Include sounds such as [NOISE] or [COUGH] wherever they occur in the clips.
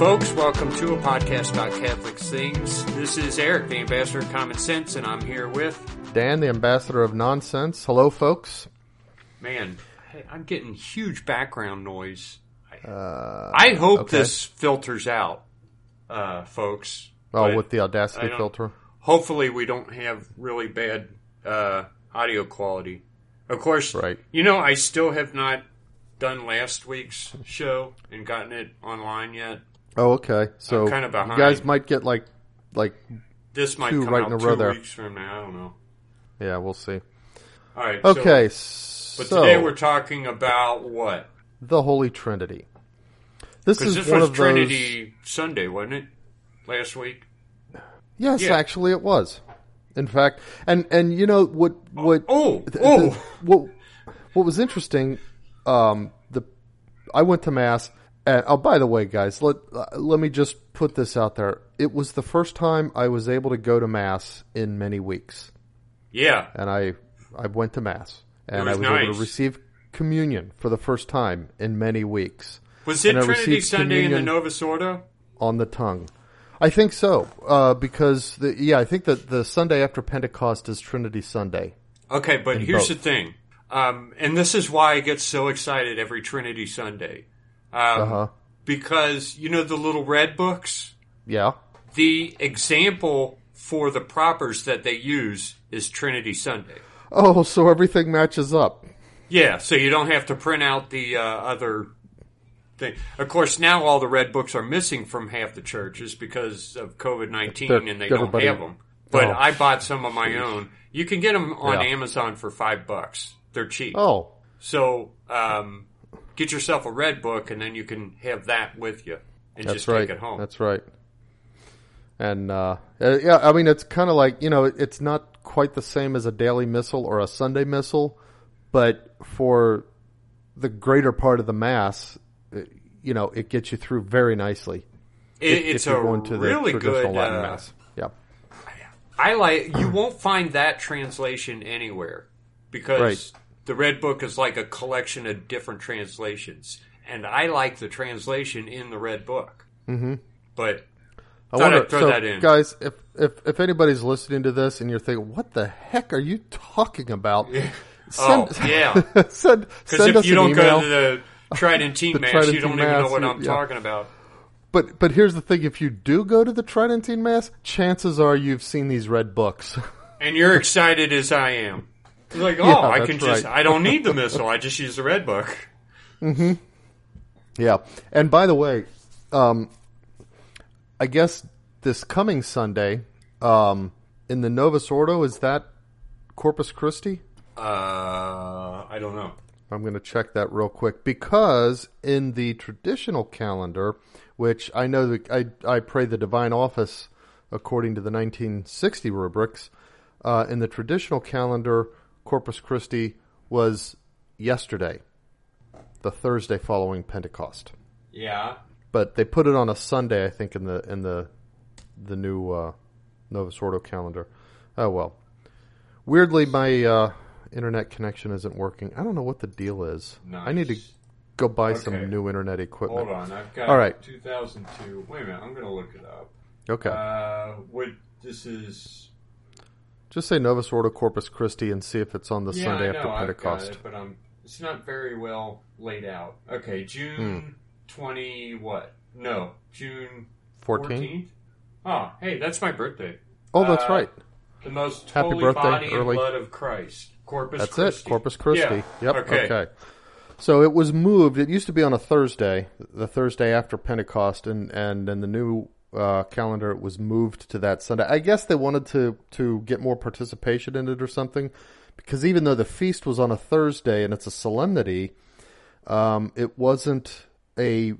Folks, welcome to a podcast about Catholic things. This is Eric, the ambassador of common sense, and I'm here with. Dan, the ambassador of nonsense. Hello, folks. Man, I'm getting huge background noise. I hope okay. this filters out, uh, folks. Oh, with the Audacity filter. Hopefully, we don't have really bad uh, audio quality. Of course, Right. you know, I still have not done last week's show and gotten it online yet. Oh, okay. So kinda you guys might get like, like, This might Two come right out in a two row there. weeks from now. I don't know. yeah, we'll see. All right. so- Okay, but so today we're talking about what? the Holy Trinity. This is this one was of Trinity Sunday, wasn't it? Last week. Yes, Yeah. actually, it was. In fact, and and you know what what Oh, th- oh. th- what what was interesting um the I went to mass and oh by the way guys let uh, let me just put this out there it was the first time I was able to go to mass in many weeks Yeah. and I I went to mass and was I was able to receive communion for the first time in many weeks Was it Trinity Sunday in the Novus Ordo? on the tongue. I think so uh, because the, yeah I think that the Sunday after Pentecost is Trinity Sunday. Okay, but here's both. the thing. Um, and this is why I get so excited every Trinity Sunday. Um, Uh huh. Because, you know, the little red books? Yeah. The example for the propers that they use is Trinity Sunday. Oh, so everything matches up. Yeah, so you don't have to print out the uh, other thing. Of course, now all the red books are missing from half the churches because of COVID nineteen, and they don't have them. But Oh, I bought some of my own. You can get them on Yeah. Amazon for five bucks. They're cheap. Oh, So um, get yourself a red book, and then you can have that with you and that's just right. take it home. That's right. And uh, uh, yeah, I mean, it's kind of like you know, it's not quite the same as a daily missal or a Sunday missal, but for the greater part of the mass, uh, you know, it gets you through very nicely. It- if- it's if you're a going to the really traditional good. Latin uh, mass. Yeah. I like you won't find that translation anywhere because. The red book is like a collection of different translations, and I like the translation in the red book. Mm-hmm. But I wonder, I'd throw so that in. guys, if, if if anybody's listening to this and you're thinking, "What the heck are you talking about?" [LAUGHS] oh yeah, [LAUGHS] send because send if [LAUGHS] you don't email. go to the Tridentine The Mass, you don't even know what I'm yeah. talking about. But but here's the thing: if you do go to the Tridentine Mass, chances are you've seen these red books. And you're excited as I am. Like, [LAUGHS] oh, Yeah, I can just, right. I don't need the [LAUGHS] missal. I just use the red book. yeah. And by the way, um, I guess this coming Sunday um, in the Novus Ordo is that Corpus Christi. Uh, I don't know. I'm going to check that real quick because in the traditional calendar, which I know that I, I pray the divine office according to the 1960 rubrics, uh, in the traditional calendar, Corpus Christi was yesterday, the Thursday following Pentecost. Yeah. But they put it on a Sunday, I think, in the in the the new uh, Novus Ordo calendar. Oh well. Weirdly, my uh, internet connection isn't working. I don't know what the deal is. I need to go buy Okay. some new internet equipment. Hold on. I've got All right. 2002. Wait a minute. I'm going to look it up. Okay. Uh, what this is? Just say Novus Ordo Corpus Christi and see if it's on the yeah, Sunday after Pentecost. it, but um, it's not very well laid out. Okay, Hmm. June twenty. What? No, June fourteenth. Oh, hey, that's my birthday. Oh, that's Uh, right. The most Happy holy birthday, body and early. blood of Christ. Corpus That's Christi. it. Corpus Christi. Yeah. Yep. Okay. Okay. So it was moved. It used to be on a Thursday, the Thursday after Pentecost, and and in the new uh, calendar was moved to that Sunday. I guess they wanted to to get more participation in it or something, because even though the feast was on a Thursday and it's a solemnity, um, it wasn't a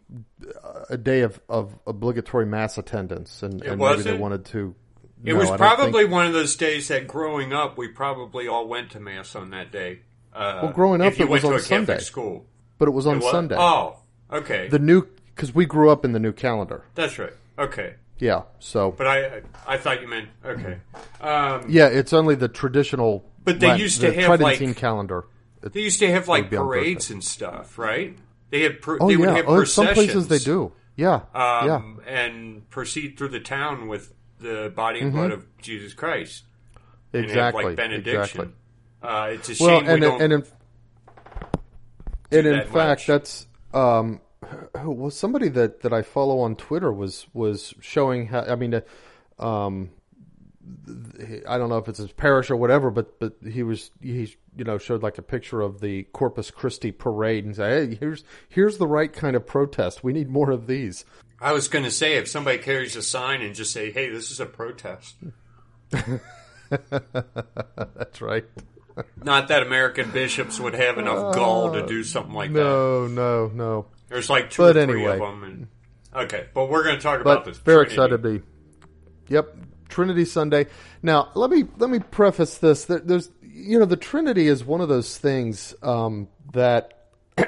a day of, of obligatory mass attendance, and, and maybe they wanted to. It No, was don't think- probably one of those days that growing up, we probably all went to mass on that day. Uh, Well, growing up, it was on to a Catholic Sunday. school. but it was on It was? Sunday. Oh, okay. The new because we grew up in the new calendar. That's right. Okay, Yeah. So but I I thought you meant okay. Um, yeah, it's only the traditional. But they Latin- used to the have, Tridentine like- calendar. they used to have like Would be on parades and stuff, right? They had per- Oh they would yeah, have oh, some places they do. Yeah, um, yeah, and proceed through the town with the body and blood of Jesus Christ. And have, Mm-hmm. exactly, like benediction. exactly. Uh, it's a shame Well, we and don't. and in, and in fact, much. that's um, well, somebody that, that I follow on Twitter was was showing how. I mean, uh, um, I don't know if it's his parish or whatever, but but he was he you know showed like a picture of the Corpus Christi parade and say, hey, here's here's the right kind of protest. We need more of these. I was going to say, if somebody carries a sign and just say, "Hey, this is a protest," [LAUGHS] That's right. not that American bishops would have enough gall to do something like that. No, no, no. There's like two But or three anyway. of them. And, okay, but we're going to talk about this. very Trinity. excited to be. Yep, Trinity Sunday. Now let me let me preface this. There- There's you know the Trinity is one of those things um, that [CLEARS THROAT]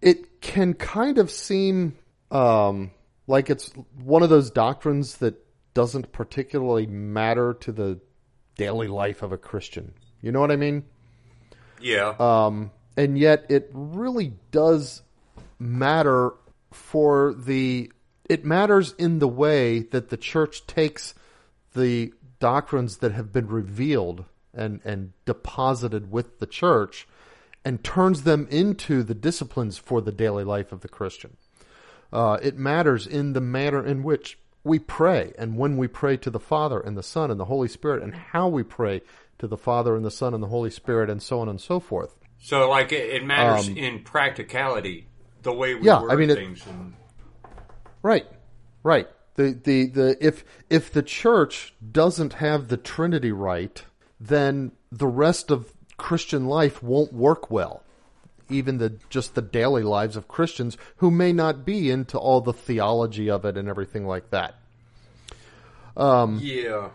it can kind of seem um, like it's one of those doctrines that doesn't particularly matter to the daily life of a Christian. You know what I mean? Yeah. Um, and yet it really does matter for the it matters in the way that the church takes the doctrines that have been revealed and and deposited with the church and turns them into the disciplines for the daily life of the Christian. Uh, it matters in the manner in which we pray and when we pray to the Father and the Son and the Holy Spirit and how we pray to the Father and the Son and the Holy Spirit and so on and so forth. so, like, it, it matters in practicality the way we Um, Yeah, I mean, it- and, Right. Right. The the the if if the church doesn't have the Trinity right, then the rest of Christian life won't work well. Even the just the daily lives of Christians who may not be into all the theology of it and everything like that. yeah.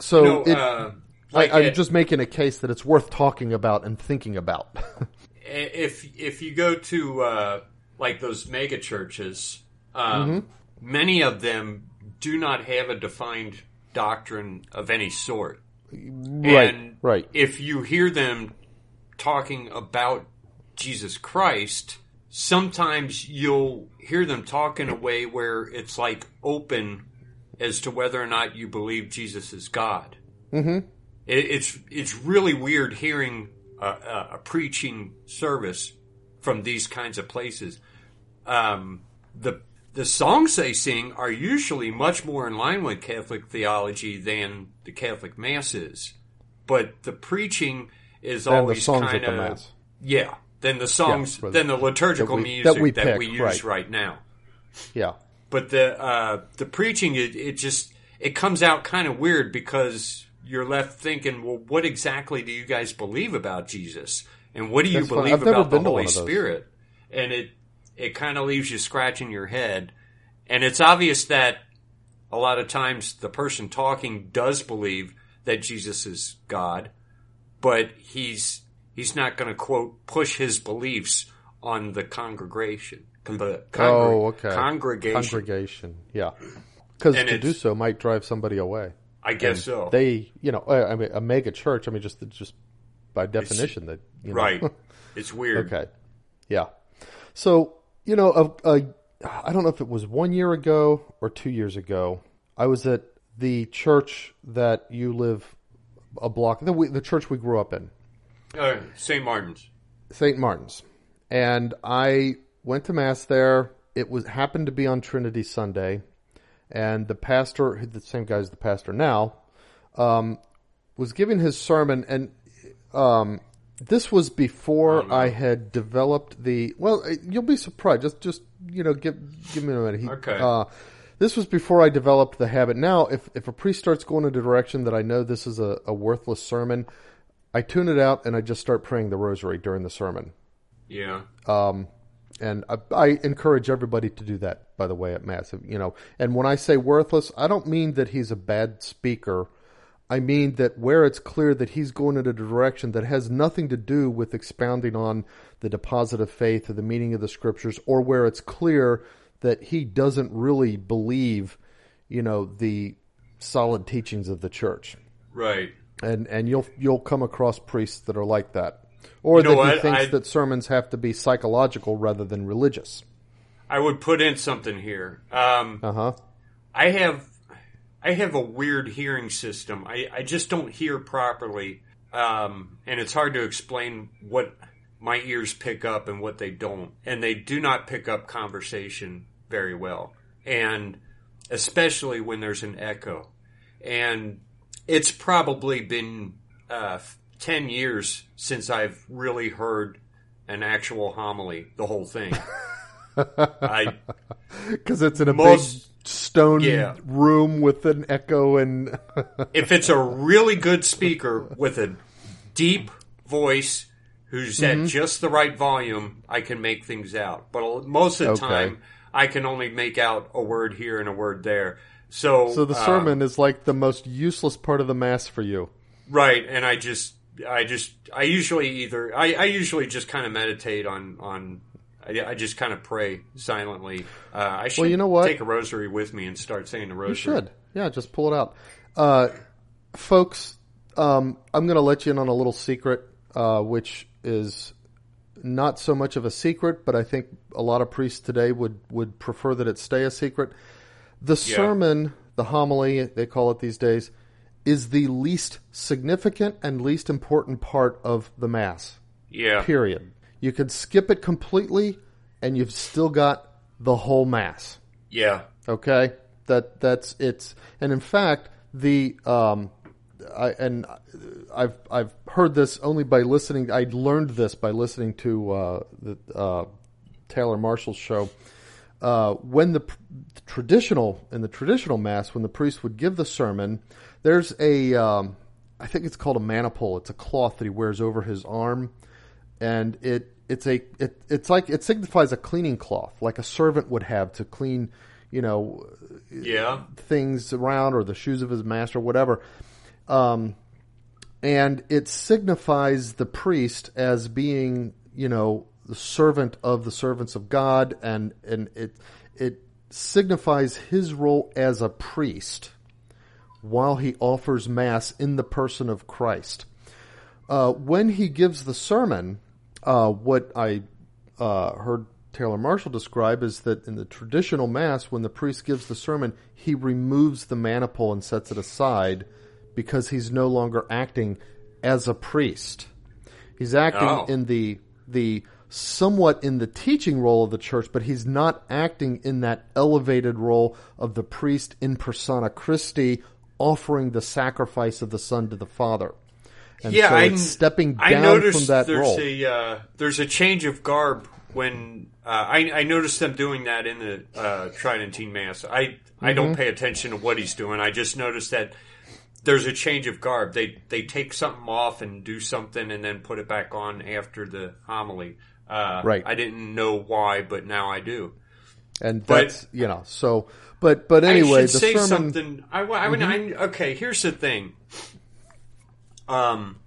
So No, it, uh, like I, I'm it- just making a case that it's worth talking about and thinking about. [LAUGHS] if if you go to uh, like those mega churches, um, Mm-hmm. many of them do not have a defined doctrine of any sort. right. And right. If you hear them talking about Jesus Christ, sometimes you'll hear them talk in a way where it's like open as to whether or not you believe Jesus is God. Mm-hmm. It, it's it's really weird hearing a, a, preaching service from these kinds of places. Um, the the songs they sing are usually much more in line with Catholic theology than the Catholic Mass is, but the preaching is the always kind of yeah. Then the songs, Yeah, then the liturgical that we- music that we that we, use right. right now Yeah. but the uh, the preaching it, it just it comes out kind of weird because you're left thinking, well, what exactly do you guys believe about Jesus, and what do you That's believe about the been to one Holy. Spirit? And it it kind of leaves you scratching your head, and it's obvious that a lot of times the person talking does believe that Jesus is God, but he's he's not going to quote push his beliefs on the congregation. Con- the congre- Oh, okay. Congregation. Congregation. Yeah. Because to do so might drive somebody away. I guess so. They, you know, I I mean, a mega church. I mean, just just by definition, that you know, right. [LAUGHS] It's weird. Okay. Yeah. So, you know, a, a, I don't know if it was one year ago or two years ago, I was at the church that you live a block, the, the church we grew up in, Uh, St. Martin's. St. Martin's. And I went to Mass there. It was happened to be on Trinity Sunday. And the pastor, the same guy as the pastor now, um, was giving his sermon. And um, this was before I had developed the. Well, uh, you'll be surprised. Just, just you know, give give me a minute. He, Okay. Uh, this was before I developed the habit. Now, if if a priest starts going in a direction that I know this is a, a worthless sermon, I tune it out and I just start praying the rosary during the sermon. Yeah. And I, I encourage everybody to do that, by the way, at Mass. You know, and when I say worthless, I don't mean that he's a bad speaker. I mean that where it's clear that he's going in a direction that has nothing to do with expounding on the deposit of faith or the meaning of the scriptures, or where it's clear that he doesn't really believe, you know, the solid teachings of the church. Right. And and you'll you'll come across priests that are like that, or You that he thinks I- that sermons have to be psychological rather than religious. I would put in something here. Um, Uh huh. I have I have a weird hearing system. I, I just don't hear properly, um, and it's hard to explain what my ears pick up and what they don't. And they do not pick up conversation very well, and especially when there's an echo. And it's probably been uh, ten years since I've really heard an actual homily, the whole thing. [LAUGHS] I Because it's in a Most- big stone Yeah. room with an echo and. [LAUGHS] if it's a really good speaker with a deep voice who's Mm-hmm. at just the right volume, I can make things out. But most of the Okay. time, I can only make out a word here and a word there. So, so the uh, sermon is like the most useless part of the mass for you. right? And I just, I just, I usually either, I, I usually just kind of meditate on on. I, I just kind of pray silently. Uh, I should well, you know what? take a rosary with me and start saying the rosary. You should. Yeah, just pull it out. Uh, folks, um, I'm going to let you in on a little secret, uh, which is not so much of a secret, but I think a lot of priests today would, would prefer that it stay a secret. The sermon, the homily, they call it these days, is the least significant and least important part of the Mass. Yeah. Period. You could skip it completely, and you've still got the whole Mass. Yeah. Okay, that that's it's, and in fact, the um, I and I've I've heard this only by listening. I learned this by listening to uh, the uh, Taylor Marshall's show. Uh, when the, pr- traditional in the traditional mass, when the priest would give the sermon, there's a um, I think it's called a maniple. It's a cloth that he wears over his arm, and it it's a it, it's like it signifies a cleaning cloth, like a servant would have to clean, you know, Yeah. things around or the shoes of his master, or whatever. Um, and it signifies the priest as being, you know, the servant of the servants of God, and and it it signifies his role as a priest while he offers mass in the person of Christ. Uh, when he gives the sermon, uh, what I uh, heard Taylor Marshall describe is that in the traditional mass, when the priest gives the sermon, he removes the maniple and sets it aside because he's no longer acting as a priest. He's acting Oh. in the the somewhat in the teaching role of the church, but he's not acting in that elevated role of the priest in persona Christi, offering the sacrifice of the Son to the Father. And yeah, so I, it's stepping down noticed from that there's role. a uh, there's a change of garb when uh, I, I noticed them doing that in the uh, Tridentine Mass. I I don't Mm-hmm. pay attention to what he's doing. I just noticed that there's a change of garb. They they take something off and do something and then put it back on after the homily. Uh, Right. I didn't know why, but now I do. and but- that's you know so. But but anyway, I should the say sermon. something. I, I mean, I, okay. Here's the thing. Um,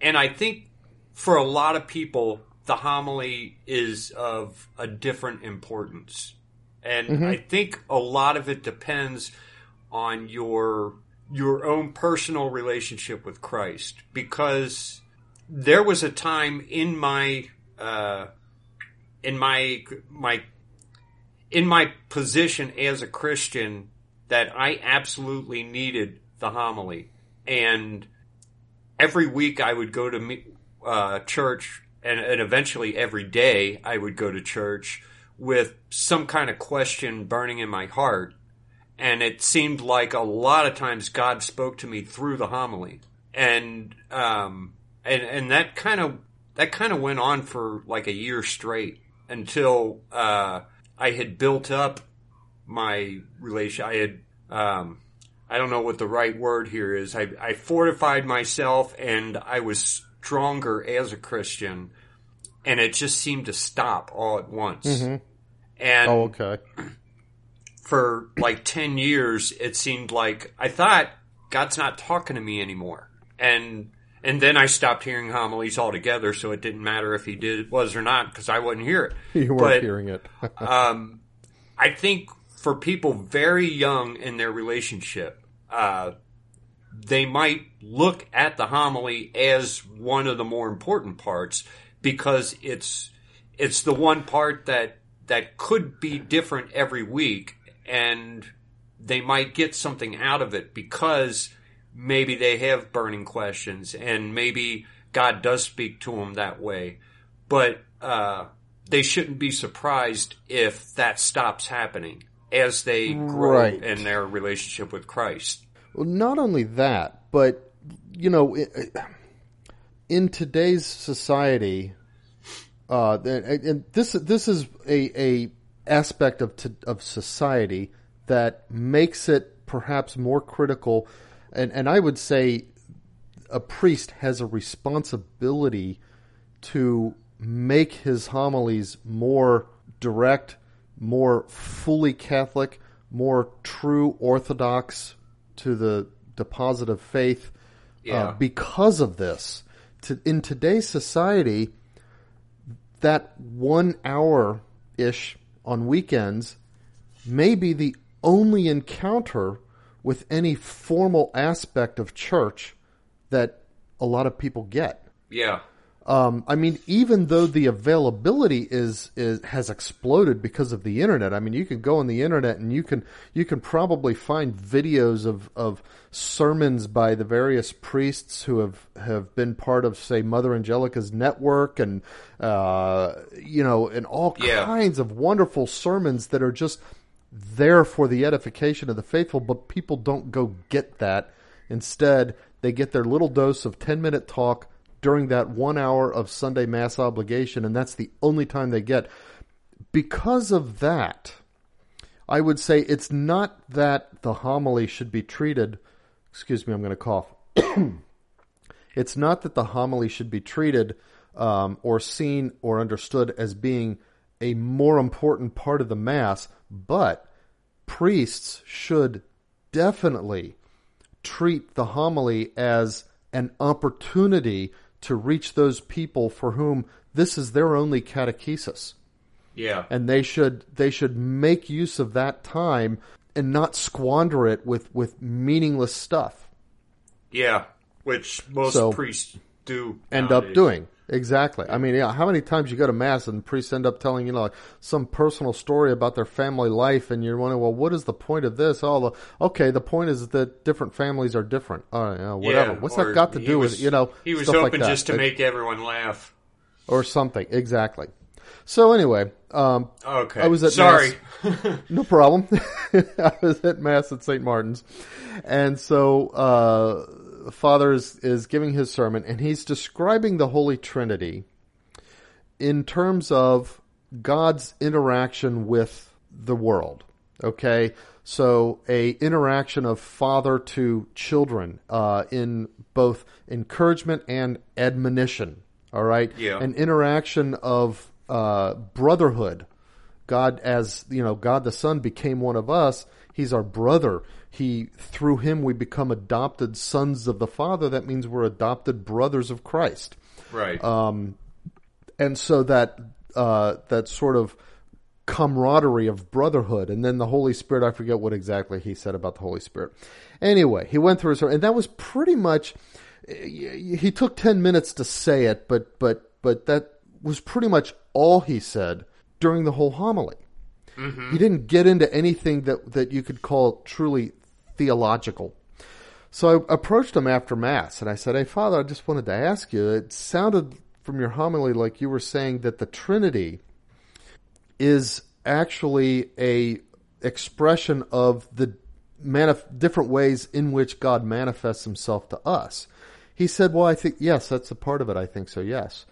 and I think for a lot of people, the homily is of a different importance, and I think a lot of it depends on your your own personal relationship with Christ, because there was a time in my uh, in my my in my position as a Christian that I absolutely needed the homily. And every week I would go to uh, church, and, and eventually every day I would go to church with some kind of question burning in my heart. And it seemed like a lot of times God spoke to me through the homily. And, um, and, and that kind of, that kind of went on for like a year straight until, uh, I had built up my relation. I had, um, I don't know what the right word here is. I, I fortified myself and I was stronger as a Christian and it just seemed to stop all at once. And oh, okay. [CLEARS THROAT] for like 10 years, it seemed like I thought God's not talking to me anymore. And, and then I stopped hearing homilies altogether. So it didn't matter if he did, was or not, because I wouldn't hear it. [LAUGHS] You weren't But- hearing it. [LAUGHS] um, I think for people very young in their relationship, uh, they might look at the homily as one of the more important parts because it's it's the one part that that could be different every week and they might get something out of it because maybe they have burning questions and maybe God does speak to them that way. But uh, they shouldn't be surprised if that stops happening as they grow Right. in their relationship with Christ. Well, not only that, but you know, in today's society, uh, and, and this this is a, a aspect of to, of society that makes it perhaps more critical, and and I would say a priest has a responsibility to make his homilies more direct, more fully Catholic, more true Orthodox to the deposit of faith. Yeah. Uh, because of this, to, in today's society, that one hour ish on weekends may be the only encounter with any formal aspect of church that a lot of people get. Yeah. Um, I mean, even though the availability is, is has exploded because of the internet. I mean, you can go on the internet and you can you can probably find videos of, of sermons by the various priests who have, have been part of, say, Mother Angelica's network, and uh, you know, and all Yeah. kinds of wonderful sermons that are just there for the edification of the faithful. But people don't go get that. Instead, they get their little dose of ten minute talk during that one hour of Sunday Mass obligation, and that's the only time they get. Because of that, I would say it's not that the homily should be treated. Excuse me, I'm going to cough. [CLEARS THROAT] it's not that the homily should be treated um, or seen or understood as being a more important part of the Mass, but priests should definitely treat the homily as an opportunity to reach those people for whom this is their only catechesis Yeah. and they should they should make use of that time and not squander it with with meaningless stuff Yeah. Which most So- priests do end nowadays. up doing exactly i mean yeah how many times you go to mass and priests end up telling you know like some personal story about their family life and you're wondering well what is the point of this oh the, okay the point is that different families are different all right uh, whatever Yeah, what's that got to do was- with you know He was like hoping that. just to It- make everyone laugh. or something exactly so anyway um Okay. I was at Sorry. [LAUGHS] No problem. [LAUGHS] I was at mass at St. Martin's, and so uh, Father is, is giving his sermon, and he's describing the Holy Trinity in terms of God's interaction with the world. Okay, so a interaction of father to children uh, in both encouragement and admonition. All right, Yeah. an interaction of uh, brotherhood. God, as you know, God the Son became one of us. He's our brother. He through him we become adopted sons of the Father. That means we're adopted brothers of Christ right. Um, and so that uh, that sort of camaraderie of brotherhood, and then the Holy Spirit. I forget what exactly he said about the Holy Spirit. Anyway, he went through his, and that was pretty much. He took ten minutes to say it, but but but that was pretty much all he said during the whole homily. He didn't get into anything that that you could call truly theological. So I approached him after Mass and I said, Hey, Father, I just wanted to ask you. It sounded from your homily like you were saying that the Trinity is actually a expression of the manif- different ways in which God manifests himself to us. He said, Well, I think, yes, that's a part of it. I think so, yes.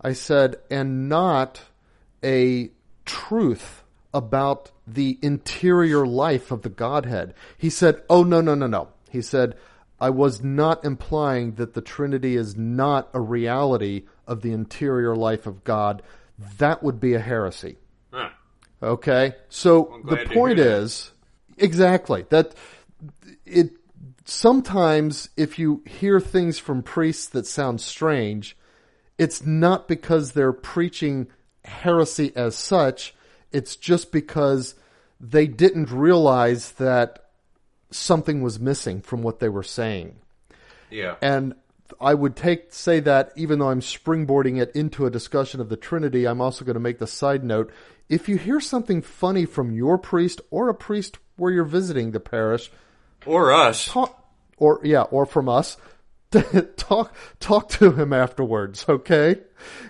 I said, and not a truth about the interior life of the Godhead. He said, Oh, no, no, no, no. He said, I was not implying that the Trinity is not a reality of the interior life of God. That would be a heresy. Huh. Okay? So the point is exactly that it sometimes if you hear things from priests that sound strange, it's not because they're preaching heresy as such, it's just because they didn't realize that something was missing from what they were saying. Yeah. And I would take say that even though I'm springboarding it into a discussion of the Trinity, I'm also going to make the side note: if you hear something funny from your priest or a priest where you're visiting the parish, or us, talk, or yeah, or from us, [LAUGHS] talk talk to him afterwards, okay?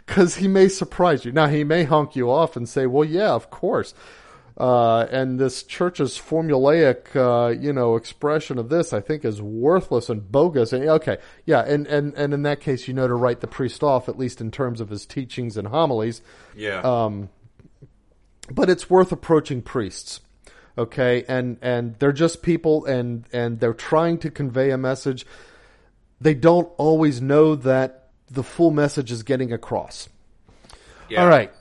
Because he may surprise you. Now he may honk you off and say, "Well, yeah, of course." Uh, and this church's formulaic, uh, you know, expression of this, I think, is worthless and bogus. And okay, yeah, and, and, and in that case, you know to write the priest off, at least in terms of his teachings and homilies. Yeah. Um, but it's worth approaching priests, okay? And and they're just people, and and they're trying to convey a message. They don't always know that the full message is getting across. yeah. All right.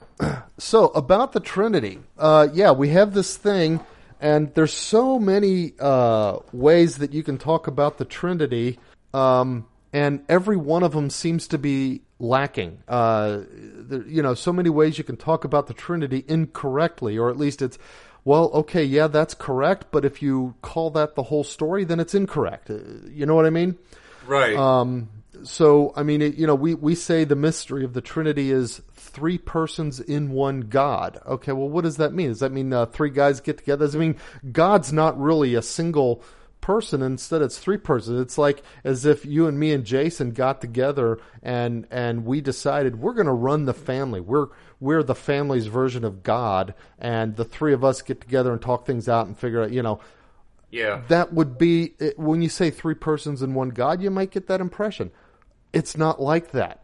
So about the Trinity, uh, yeah, we have this thing, and there's so many uh, ways that you can talk about the Trinity, um, and every one of them seems to be lacking. Uh, there, you know, so many ways you can talk about the Trinity incorrectly, or at least it's. Well, okay, yeah, that's correct, but if you call that the whole story, then it's incorrect. Uh, You know what I mean? Right. Um, so, I mean, it, you know, we, we say the mystery of the Trinity is three persons in one God. Okay, well, what does that mean? Does that mean uh, three guys get together? Does it mean God's not really a single person? Instead, it's three persons. It's like as if you and me and Jason got together and and we decided we're going to run the family. We're we're the family's version of God, and the three of us get together and talk things out and figure out, you know, yeah. that would be when you say three persons in one God, you might get that impression. It's not like that.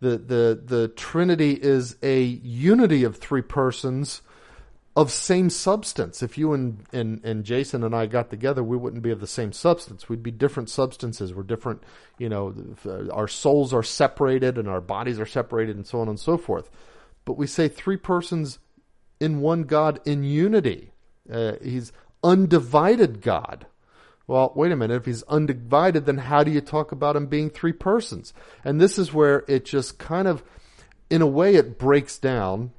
The the the Trinity is a unity of three persons of same substance. If you and, and and Jason and I got together, we wouldn't be of the same substance. We'd be different substances. We're different. You know, our souls are separated and our bodies are separated, and so on and so forth. But we say three persons in one God in unity. Uh, he's undivided God. Well, wait a minute. If he's undivided, then how do you talk about him being three persons? And this is where it just kind of, in a way, it breaks down,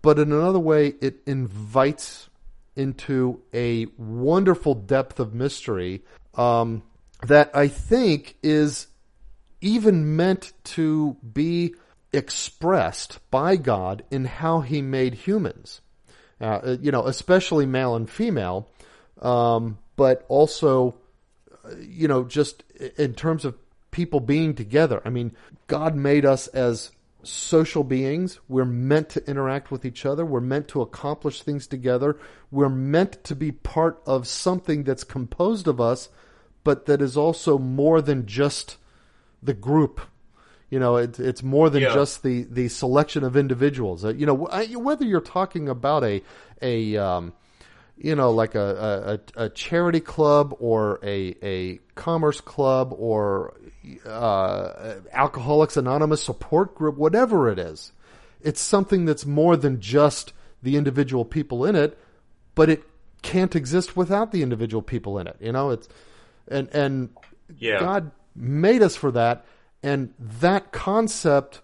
but in another way, it invites into a wonderful depth of mystery um, that I think is even meant to be expressed by God in how He made humans. Uh, you know, especially male and female, um, but also, uh, you know, just in terms of people being together. I mean, God made us as social beings. We're meant to interact with each other. We're meant to accomplish things together. We're meant to be part of something that's composed of us, but that is also more than just the group. You know, it, it's more than Yeah. just the, the selection of individuals. Uh, you know, I- whether you're talking about a a um, you know, like a, a, a charity club or a, a commerce club or uh, Alcoholics Anonymous support group, whatever it is, it's something that's more than just the individual people in it, but it can't exist without the individual people in it. You know, it's and and Yeah. God made us for that, and that concept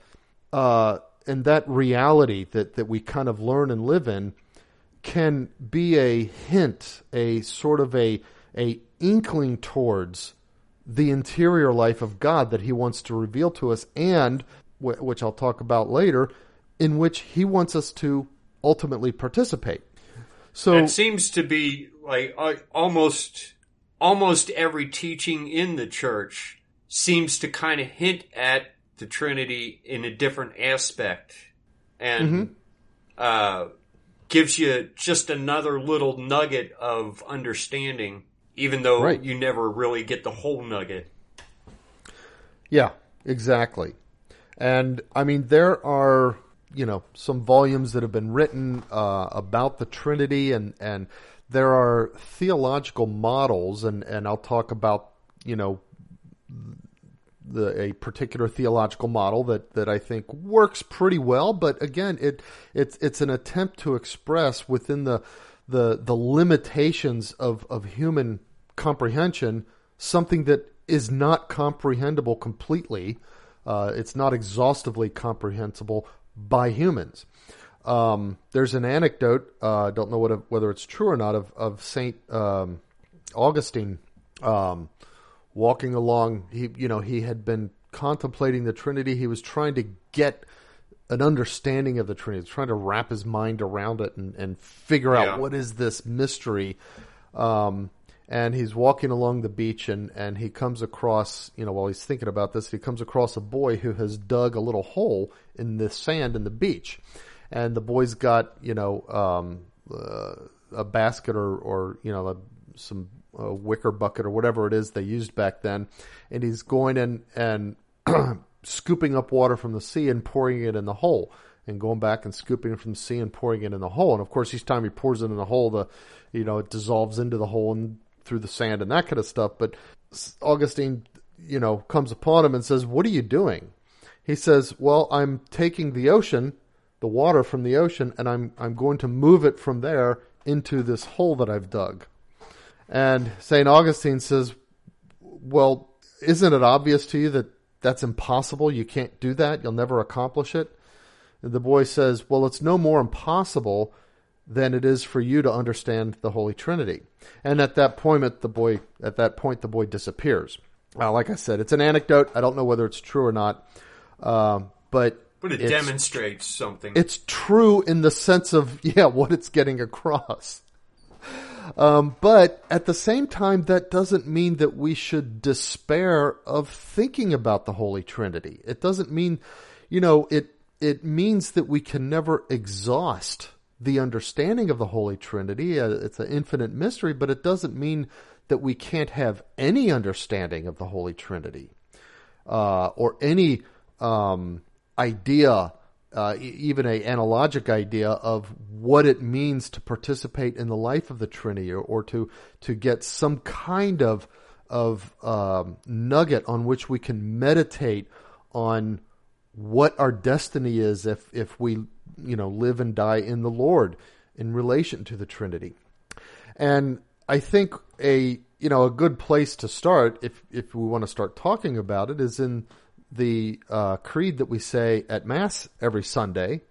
uh, and that reality that that we kind of learn and live in can be a hint, a sort of a a inkling towards the interior life of God that He wants to reveal to us, and wh- which I'll talk about later, in which He wants us to ultimately participate. So It seems to be like uh, almost almost every teaching in the church seems to kind of hint at the Trinity in a different aspect, and uh, gives you just another little nugget of understanding, even though Right. you never really get the whole nugget. Yeah, exactly. And I mean, there are you know some volumes that have been written uh, about the Trinity, and and there are theological models, and and I'll talk about you know the a particular theological model that that I think works pretty well. But again, it it's it's an attempt to express within the the the limitations of of human comprehension something that is not comprehensible completely. Uh, it's not exhaustively comprehensible by humans. Um, there's an anecdote. I uh, don't know what, whether it's true or not of of Saint um, Augustine. Um, walking along. He, you know, he had been contemplating the Trinity. He was trying to get an understanding of the Trinity, trying to wrap his mind around it and, and figure Yeah. out what is this mystery. Um, and he's walking along the beach and, and he comes across, you know, while he's thinking about this, he comes across a boy who has dug a little hole in the sand in the beach. And the boy's got, you know, um, uh, a basket or, or you know, a, some uh, wicker bucket or whatever it is they used back then. And he's going in and [CLEARS THROAT] scooping up water from the sea and pouring it in the hole and going back and scooping it from the sea and pouring it in the hole. And of course, each time he pours it in the hole, the, you know, it dissolves into the hole and through the sand and that kind of stuff. But Augustine, you know, comes upon him and says, what are you doing? He says, well, I'm taking the ocean, the water from the ocean, and I'm, I'm going to move it from there into this hole that I've dug. And St. Augustine says, well, isn't it obvious to you that that's impossible? You can't do that. You'll never accomplish it. And the boy says, well, it's no more impossible than it is for you to understand the Holy Trinity. And at that point, the boy, at that point, the boy disappears. Uh, like I said, it's an anecdote. I don't know whether it's true or not. Um, but But it demonstrates something. it's true in the sense of [LAUGHS] yeah what it's getting across um, but at the same time that doesn't mean that we should despair of thinking about the holy trinity. It doesn't mean you know it it means that we can never exhaust the understanding of the holy trinity. Uh, it's an infinite mystery but it doesn't mean that we can't have any understanding of the holy trinity uh, or any um, idea, uh, even a analogic idea of what it means to participate in the life of the Trinity, or, or to to get some kind of of um, nugget on which we can meditate on what our destiny is if if we you know live and die in the Lord in relation to the Trinity. And I think a you know a good place to start if if we want to start talking about it is in the uh, creed that we say at mass every Sunday.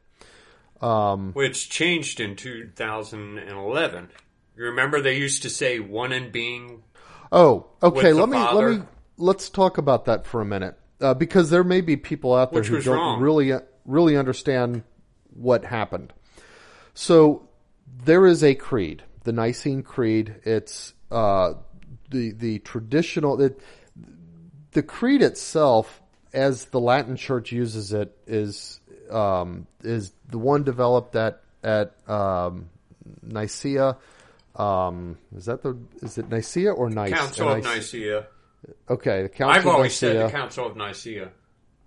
which changed in 2011. You remember they used to say one in being. Oh, okay. Let me Father. let me let's talk about that for a minute uh, because there may be people out there Which who don't wrong. really really understand what happened. So there is a creed, the Nicene Creed. It's uh, the the traditional it, the creed itself, as the Latin Church uses it, is um, is the one developed at at um, Nicaea. Um, is that the is it Nicaea or Nice? Council of Nicaea. Okay, the Council I've of always said Nicaea. the Council of Nicaea.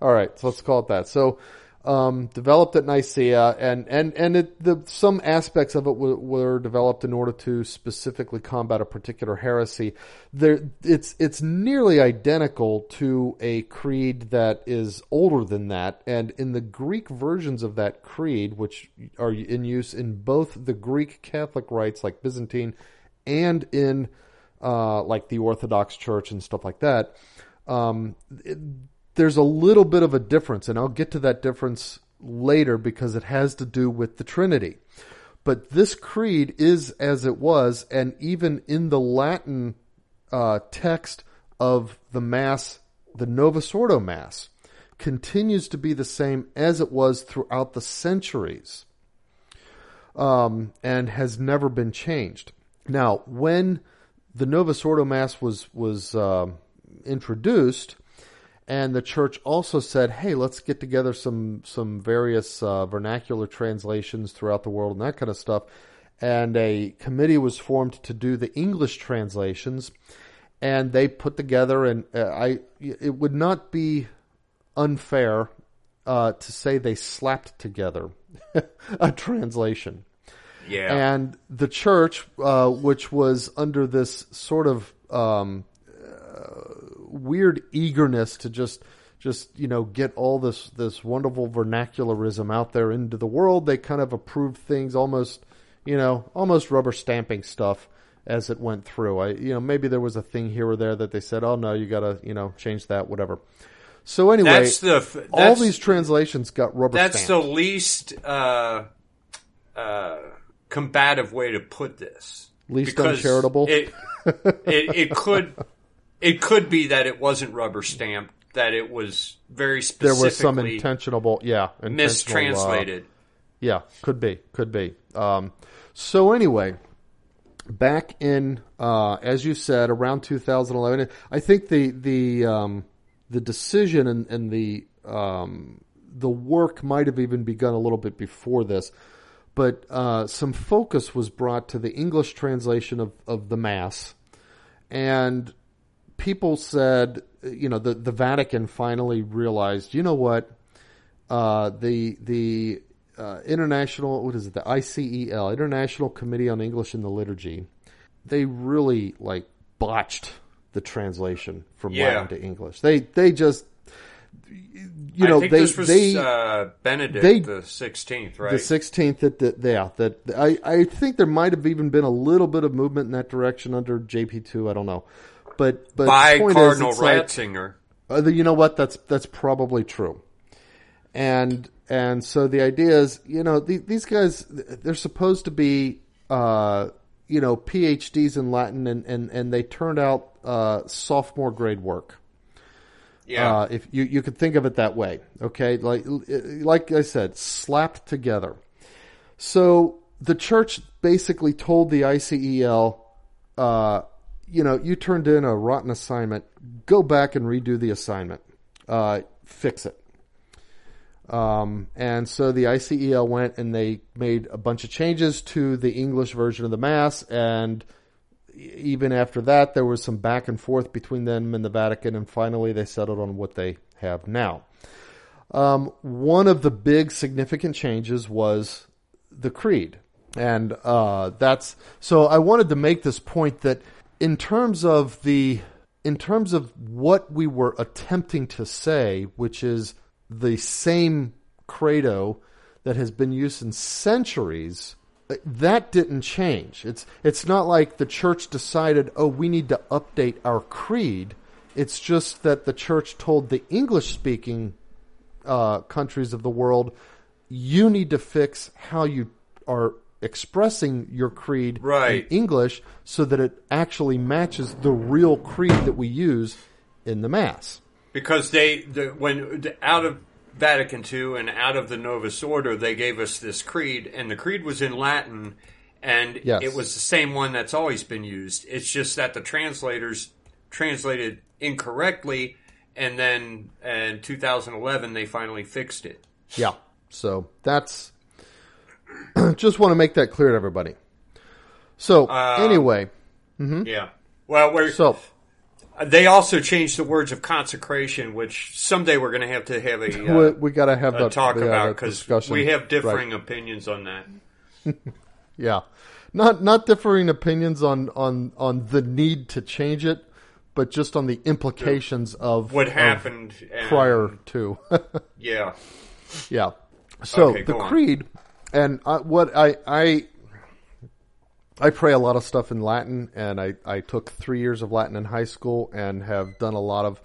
All right, so let's call it that. So, um, developed at Nicaea, and and and it, the, some aspects of it were, were developed in order to specifically combat a particular heresy. There, it's it's nearly identical to a creed that is older than that, and in the Greek versions of that creed, which are in use in both the Greek Catholic rites like Byzantine, and in uh, like the Orthodox Church and stuff like that. Um, it- there's a little bit of a difference, and I'll get to that difference later because it has to do with the Trinity. But this creed is as it was, and even in the Latin uh, text of the Mass, the Novus Ordo Mass, continues to be the same as it was throughout the centuries um, and has never been changed. Now, when the Novus Ordo Mass was was um introduced, and the church also said, "Hey, let's get together some some various uh, vernacular translations throughout the world and that kind of stuff." And a committee was formed to do the English translations, and they put together. And uh, I, it would not be unfair uh, to say they slapped together [LAUGHS] a translation. Yeah. And the church, uh, which was under this sort of um, uh, weird eagerness to just, just you know, get all this this wonderful vernacularism out there into the world, they kind of approved things almost, you know, almost rubber stamping stuff as it went through. I, you know, maybe there was a thing here or there that they said, "Oh no, you got to, you know, change that, whatever." So anyway, that's the f- all these translations got rubber That's stamped. the least uh, uh, combative way to put this. Least Because uncharitable? It, it, it could [LAUGHS] it could be that it wasn't rubber stamped, that it was very specific. There was some intentional, yeah, intentional, uh, mistranslated. Yeah, could be, could be. Um, so anyway, back in uh, as you said, around 2011, I think the the um, the decision and, and the um, the work might have even begun a little bit before this, but uh, some focus was brought to the English translation of, of the Mass, and people said, you know, the the Vatican finally realized, you know what, uh, the the uh, international what is it the ICEL International Committee on English in the Liturgy they really like botched the translation from Yeah. Latin to English they they just you know I think they this was they uh, Benedict they- the sixteenth, right? the sixteenth that that yeah that I I think there might have even been a little bit of movement in that direction under JP two I don't know but but by point Cardinal is, it's like- Ratzinger. uh, you know what? That's that's probably true. And and so the idea is, you know, the, these guys they're supposed to be, uh, you know, PhDs in Latin, and and and they turned out uh, sophomore grade work. yeah, Uh, if you you could think of it that way, okay? Like like I said, slapped together. So the church basically told the ICEL, uh, you know, you turned in a rotten assignment. Go back and redo the assignment. Uh, fix it. Um, and so the ICEL went and they made a bunch of changes to the English version of the Mass. And even after that, there was some back and forth between them and the Vatican. And finally, they settled on what they have now. Um, one of the big significant changes was the creed. And uh, that's so I wanted to make this point that in terms of the in terms of what we were attempting to say, which is the same credo that has been used in centuries, that didn't change. It's it's not like the church decided, oh, we need to update our creed. It's just that the church told the English speaking uh, countries of the world, you need to fix how you are expressing your creed Right. in English so that it actually matches the real creed that we use in the Mass. because they the, when out of Vatican II and out of the Novus Ordo, they gave us this creed, and the creed was in Latin, and Yes. it was the same one that's always been used. It's just that the translators translated incorrectly, and then in 2011 they finally fixed it. Yeah. So that's [CLEARS THROAT] just want to make that clear to everybody. So anyway, Yeah. Well, we're so they also changed the words of consecration, which someday we're going to have to have a, [LAUGHS] we, uh, we got to have a that talk yeah, about because we have Right. differing opinions on that. [LAUGHS] Yeah, not not differing opinions on on on the need to change it, but just on the implications of What of happened and- prior to. [LAUGHS] yeah. Yeah. So Okay, the on. creed, and I, what I I I pray a lot of stuff in Latin, and I I took three years of Latin in high school, and have done a lot of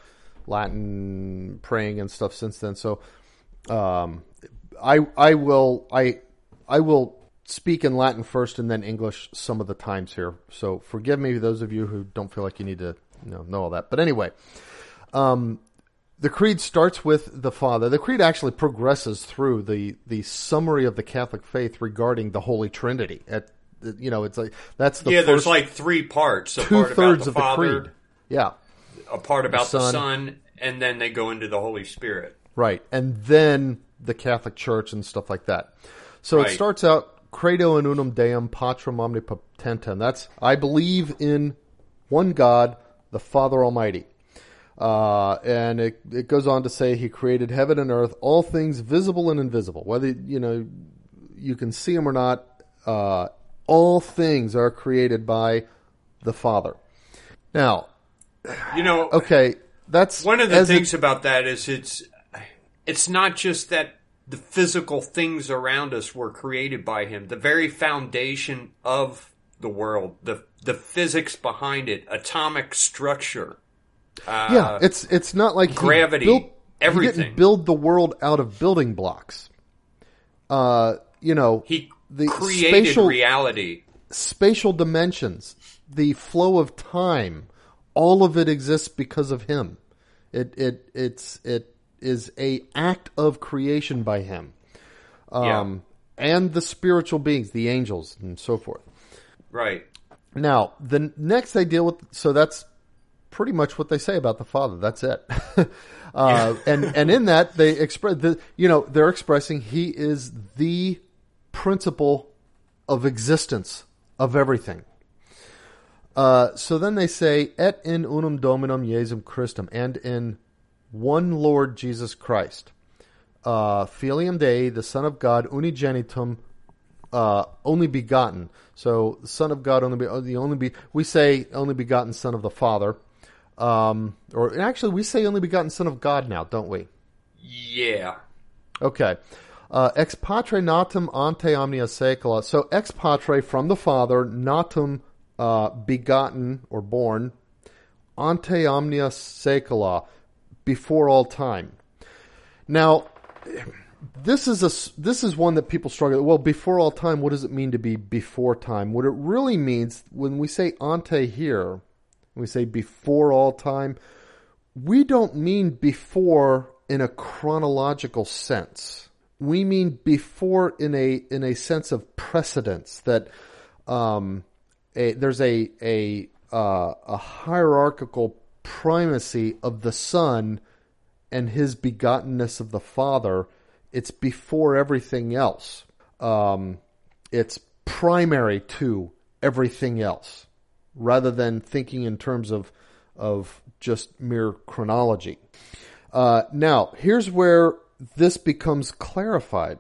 Latin praying and stuff since then. So, um, I I will I I will speak in Latin first and then English some of the times here. So forgive me those of you who don't feel like you need to you know, know all that. But anyway, um, the creed starts with the Father. The creed actually progresses through the the summary of the Catholic faith regarding the Holy Trinity. At you know, it's like that's the yeah, there's like three parts. A two part about thirds the of the creed. Yeah, a part about the Son. Son, and then they go into the Holy Spirit. Right. And then the Catholic Church and stuff like that. So it starts out Credo in unum Deum Patrem omnipotentem. That's I believe in one God, the Father Almighty. Uh, and it, it goes on to say he created heaven and earth, all things visible and invisible, whether you know you can see them or not. Uh, all things are created by the Father. Now, You know, okay, that's one of the as it- things about that is it's it's not just that the physical things around us were created by him. The very foundation of the world, the the physics behind it, atomic structure. Uh, Yeah, it's it's not like gravity, built- He everything. didn't build the world out of building blocks. Uh, you know, he the created spatial reality. spatial dimensions, the flow of time, all of it exists because of him. It it it's it is a act of creation by him. Um, and the spiritual beings, the angels and so forth. Right. Now, the next they deal with, so that's pretty much what they say about the Father. That's it. [LAUGHS] uh, and and in that they express, the, you know, they're expressing He is the principle of existence of everything. Uh, so then they say, "Et in unum Dominum Jesum Christum," and in one Lord Jesus Christ, uh, Filium Dei, the Son of God, unigenitum, uh, only begotten. So the Son of God, only be, the only be we say only begotten Son of the Father, um, or actually we say only begotten Son of God now, don't we? Yeah. Okay. Uh, ex patre natum ante omnia secula. So ex patre from the Father, natum uh, begotten or born, ante omnia secula, before all time. Now, this is a this is one that people struggle. Well, before all time, what does it mean to be before time? What it really means when we say ante here, we say before all time, we don't mean before in a chronological sense. We mean before in a in a sense of precedence that um, a, there's a a uh, a hierarchical primacy of the Son and his begottenness of the Father it's before everything else. Um, it's primary to everything else, rather than thinking in terms of of just mere chronology. Uh, now, here's where this becomes clarified.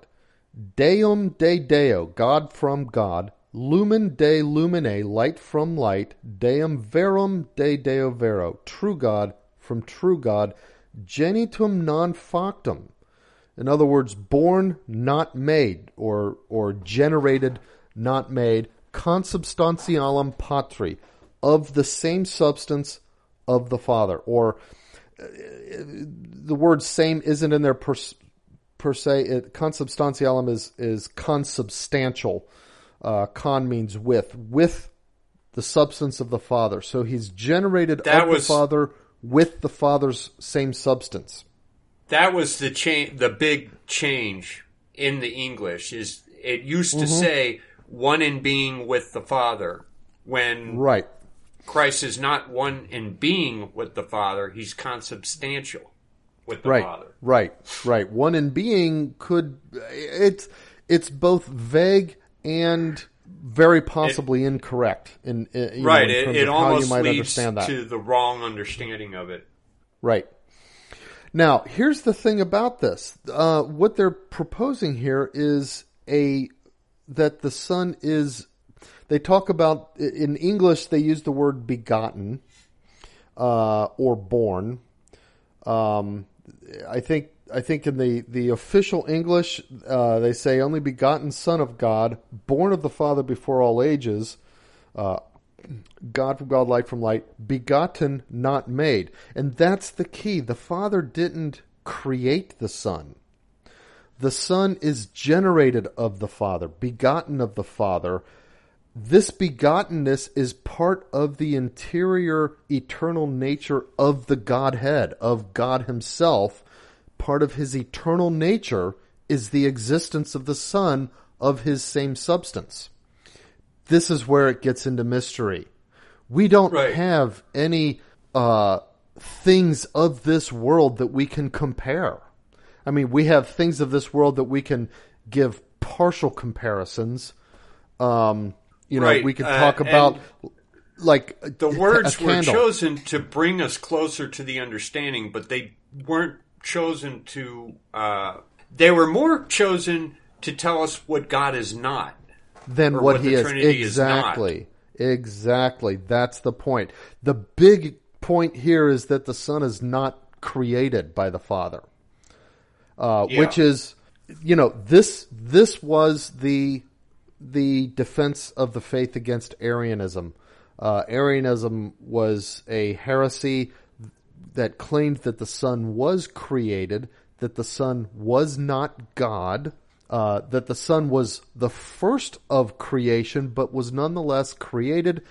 Deum de Deo, God from God, lumen de lumine, light from light, deum verum de Deo vero, true God from true God, genitum non factum, in other words, born, not made, or, or generated, not made, consubstantialem patri, of the same substance of the Father. Or uh, the word same isn't in there per, per se. It, consubstantialem is, is consubstantial. Uh, con means with, with the substance of the Father. So he's generated that of was... the Father with the Father's same substance that was the change, the big change in the English. Is it used to mm-hmm. say one in being with the Father when right Christ is not one in being with the Father; he's consubstantial with the right, Father. Right, right. One in being could it's it's both vague and very possibly it, incorrect in, in right. Know, in it, it almost leads to the wrong understanding of it. Right. Now, here's the thing about this. Uh, what they're proposing here is a that the son is. They talk about in English. They use the word begotten uh, or born. Um, I think I think in the, the official English, uh, they say only begotten Son of God, born of the Father before all ages, uh, God from God, light from light, begotten, not made. And that's the key. The Father didn't create the Son. The Son is generated of the Father, begotten of the Father. This begottenness is part of the interior eternal nature of the Godhead, of God Himself. Part of His eternal nature is the existence of the Son of His same substance this is where it gets into mystery. We don't right. have any uh, things of this world that we can compare. I mean, we have things of this world that we can give partial comparisons. Um, you know, right. we can talk uh, about like the words were chosen to bring us closer to the understanding, but they weren't chosen to. Uh, they were more chosen to tell us what God is not than what, what, he is. Trinity exactly. Is exactly. That's the point. The big point here is that the Son is not created by the Father. Uh, yeah. which is you know this this was the the defense of the faith against Arianism. Uh, Arianism was a heresy that claimed that the Son was created, that the Son was not God, uh, that the Son was the first of creation, but was nonetheless created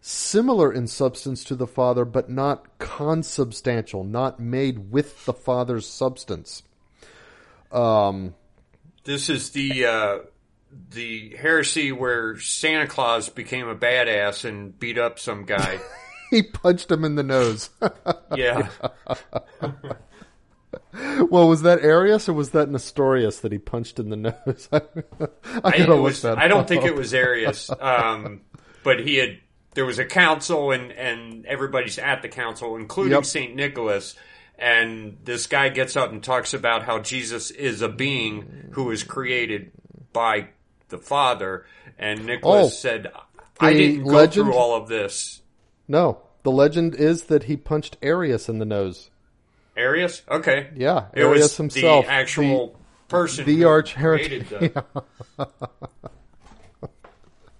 similar in substance to the Father, but not consubstantial, not made with the Father's substance. Um, this is the uh, the heresy where Santa Claus became a badass and beat up some guy. [LAUGHS] he punched him in the nose. [LAUGHS] yeah. [LAUGHS] well, was that Arius or was that Nestorius that he punched in the nose? I, I, was, I don't think it was Arius, um, but he had. There was a council, and and everybody's at the council, including yep. Saint Nicholas. And this guy gets up and talks about how Jesus is a being who was created by the Father. And Nicholas oh, said, "I didn't go legend? through all of this." No, the legend is that he punched Arius in the nose. Arius? Okay. Yeah, it Arius was himself, the actual the, person, the arch heretic. [LAUGHS] Yeah.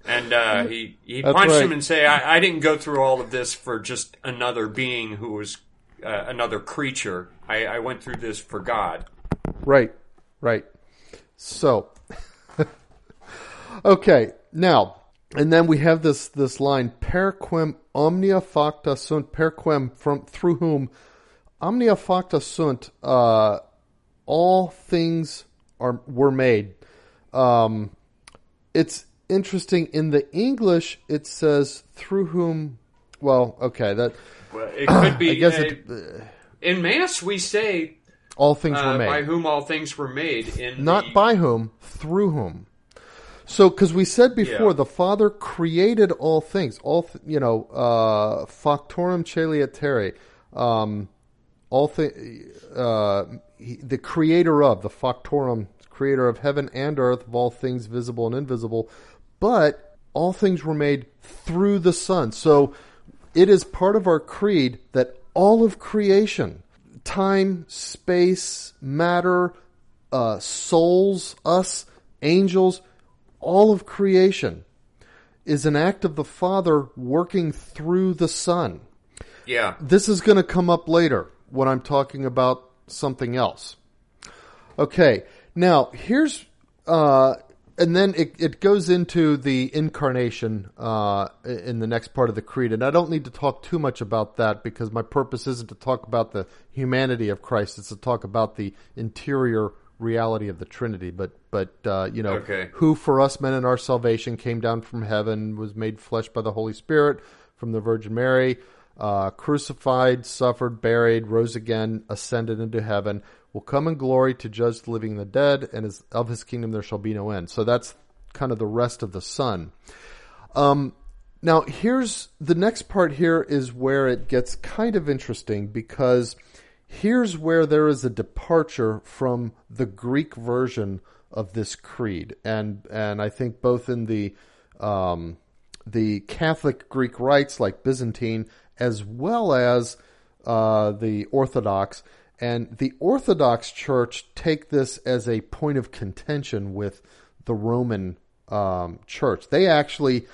and uh, he he That's punched right. him and say, I, "I didn't go through all of this for just another being who was uh, another creature. I, I went through this for God." Right. Right. So, [LAUGHS] okay, now and then we have this this line per quem omnia facta sunt per quem from through whom omnia facta sunt uh, all things are were made um, it's interesting in the english it says through whom well okay that well, it could be I guess uh, it, in mass we say all things uh, were made by whom all things were made in not the, by whom through whom so, because we said before, yeah. the Father created all things, all th- you know, uh, factorum et um, all thi- uh, he, the creator of the factorum, creator of heaven and earth, of all things visible and invisible, but all things were made through the Son. So, it is part of our creed that all of creation, time, space, matter, uh, souls, us, angels all of creation is an act of the Father working through the Son. Yeah. This is going to come up later when I'm talking about something else. Okay. Now, here's, uh, and then it, it goes into the incarnation uh, in the next part of the creed. And I don't need to talk too much about that because my purpose isn't to talk about the humanity of Christ, it's to talk about the interior reality of the Trinity, but but uh, you know, okay. who for us men in our salvation came down from heaven, was made flesh by the Holy Spirit from the Virgin Mary, uh, crucified, suffered, buried, rose again, ascended into heaven, will come in glory to judge the living and the dead, and is, of his kingdom there shall be no end. So that's kind of the rest of the Son. Um, now here's the next part. Here is where it gets kind of interesting because Here's where there is a departure from the Greek version of this creed, and and I think both in the um, the Catholic Greek rites like Byzantine, as well as uh, the Orthodox, and the Orthodox Church take this as a point of contention with the Roman um, Church. They actually,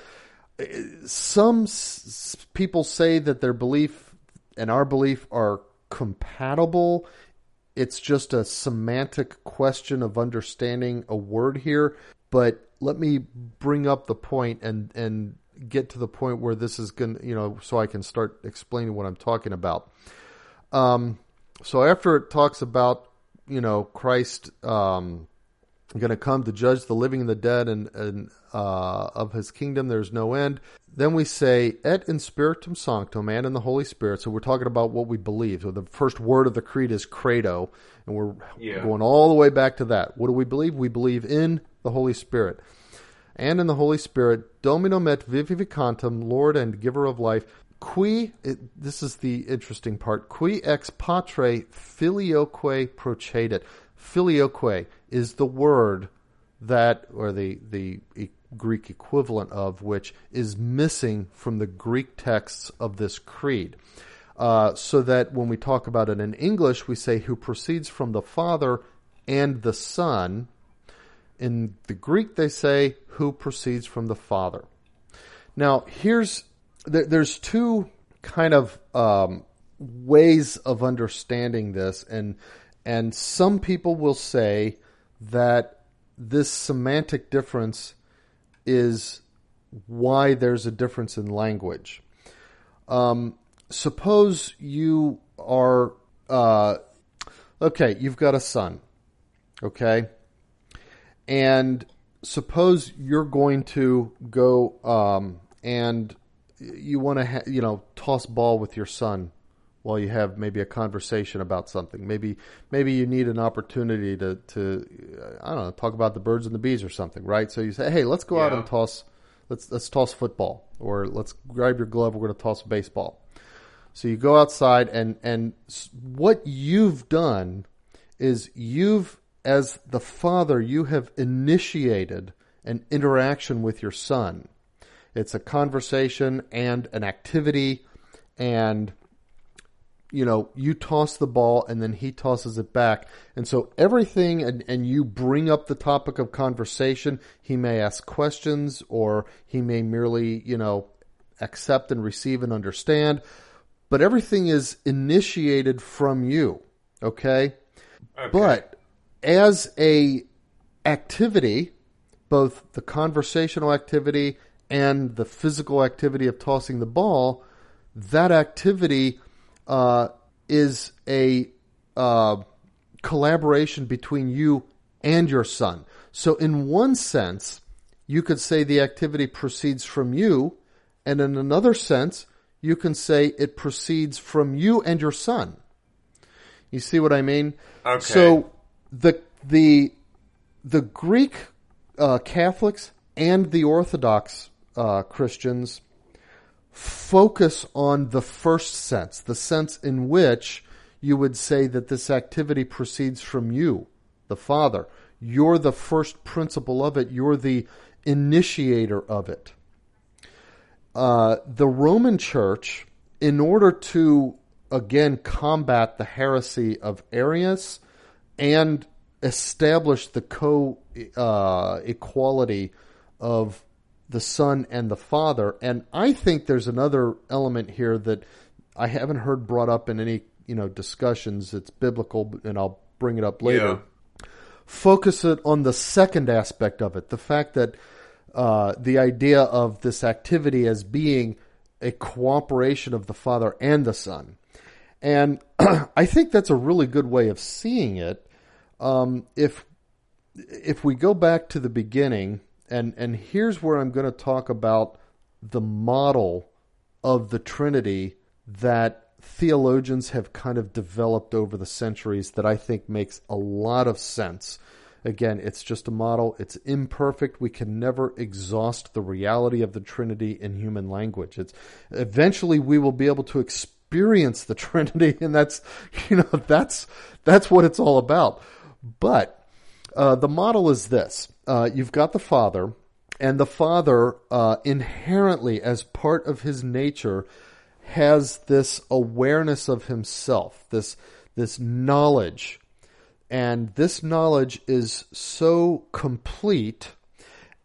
some s- people say that their belief and our belief are compatible. It's just a semantic question of understanding a word here. But let me bring up the point and, and get to the point where this is going to, you know, so I can start explaining what I'm talking about. Um, so after it talks about, you know, Christ um, going to come to judge the living and the dead and, and uh, of his kingdom, there's no end. Then we say, et in spiritum sanctum, and in the Holy Spirit. So we're talking about what we believe. So the first word of the creed is credo, and we're yeah. going all the way back to that. What do we believe? We believe in the Holy Spirit. And in the Holy Spirit, Dominum et vivificantem, Lord and giver of life, qui, it, this is the interesting part, qui ex patre filioque procedit. Filioque is the word that, or the, the Greek equivalent of, which is missing from the Greek texts of this creed. Uh, so that when we talk about it in English, we say who proceeds from the Father and the Son. In the Greek, they say who proceeds from the Father. Now, here's there, there's two kind of um, ways of understanding this, and and some people will say that this semantic difference is why there's a difference in language. Um, suppose you are uh, okay. You've got a son, okay, and suppose you're going to go um, and you want to, ha- you know, toss ball with your son while you have maybe a conversation about something. Maybe maybe you need an opportunity to to I don't know talk about the birds and the bees or something, right? So you say, hey, let's go out and toss let's let's toss football or let's grab your glove. We're going to toss baseball. So you go outside and and what you've done is you've as the father you have initiated an interaction with your son. It's a conversation and an activity and you know, you toss the ball and then he tosses it back. And so everything, and, and you bring up the topic of conversation. He may ask questions or he may merely, you know, accept and receive and understand. But everything is initiated from you. Okay. Okay. But as a activity, both the conversational activity and the physical activity of tossing the ball, that activity uh, is a uh, collaboration between you and your son. So, in one sense, you could say the activity proceeds from you, and in another sense, you can say it proceeds from you and your son. You see what I mean? Okay. So the the the Greek uh, Catholics and the Orthodox uh, Christians focus on the first sense, the sense in which you would say that this activity proceeds from you, the Father. You're the first principle of it. You're the initiator of it. Uh, the Roman Church, in order to again combat the heresy of Arius and establish the co uh, equality of the Son and the Father, and I think there's another element here that I haven't heard brought up in any you know discussions. It's biblical, and I'll bring it up later Yeah. focus it on the second aspect of it the fact that uh, the idea of this activity as being a cooperation of the Father and the Son. And [CLEARS THROAT] I think that's a really good way of seeing it. Um, if if we go back to the beginning, and and here's where I'm going to talk about the model of the Trinity that theologians have kind of developed over the centuries that I think makes a lot of sense. Again, it's just a model. It's imperfect. We can never exhaust the reality of the Trinity in human language. It's eventually we will be able to experience the [LAUGHS] Trinity, and that's you know that's that's what it's all about. But uh, the model is this: uh, you've got the Father, and the Father uh, inherently, as part of his nature, has this awareness of himself, this this knowledge, and this knowledge is so complete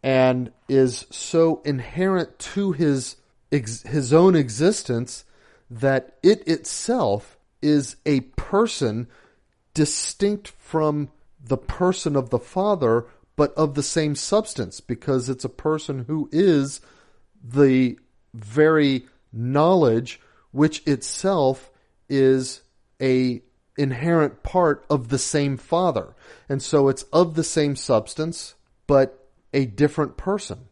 and is so inherent to his ex- his own existence that it itself is a person distinct from the person of the Father, but of the same substance, because it's a person who is the very knowledge which itself is a inherent part of the same father. And so it's of the same substance but a different person.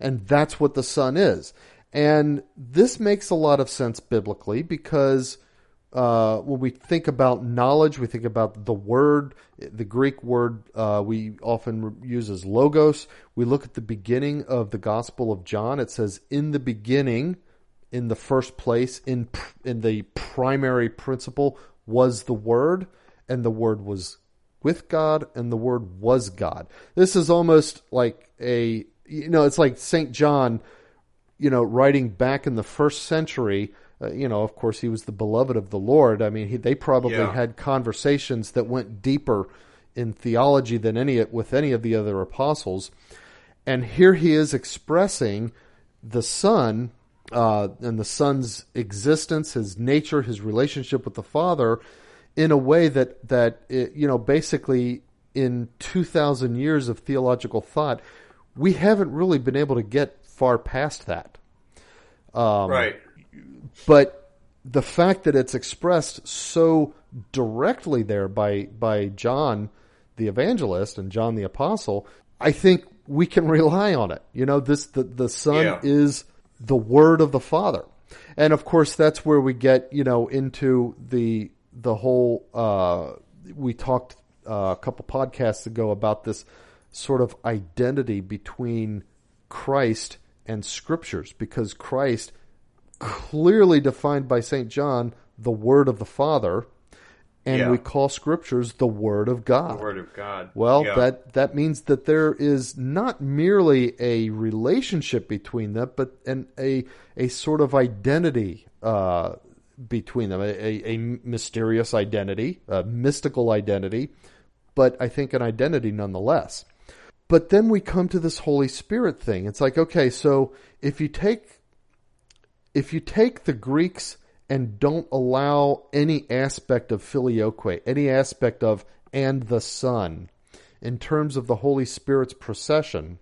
And that's what the son is. And this makes a lot of sense biblically because uh, when we think about knowledge, we think about the word, the Greek word uh, we often use as logos. We look at the beginning of the Gospel of John. It says, "In the beginning, in the first place, in in the primary principle was the Word, and the Word was with God, and the Word was God." This is almost like a you know, it's like Saint John you know, writing back in the first century, uh, you know, of course, he was the beloved of the Lord. I mean, he, they probably Yeah. had conversations that went deeper in theology than any with any of the other apostles. And here he is expressing the Son uh, and the Son's existence, his nature, his relationship with the Father, in a way that that it, you know, basically in two thousand years of theological thought, we haven't really been able to get far past that. Um, right. But the fact that it's expressed so directly there by by John the evangelist and John the apostle, I think we can rely on it. You know, this the the Son yeah. is the Word of the Father, and of course that's where we get you know into the the whole. Uh, we talked uh, a couple podcasts ago about this sort of identity between Christ and Scriptures, because Christ clearly defined by Saint John the Word of the Father and yeah. we call scriptures the word of God. The word of God. Well, yeah. that that means that there is not merely a relationship between them, but an a a sort of identity uh, between them, a, a, a mysterious identity, a mystical identity, but I think an identity nonetheless. But then we come to this Holy Spirit thing. It's like, okay, so if you take if you take the Greeks and don't allow any aspect of filioque, any aspect of and the Son, in terms of the Holy Spirit's procession,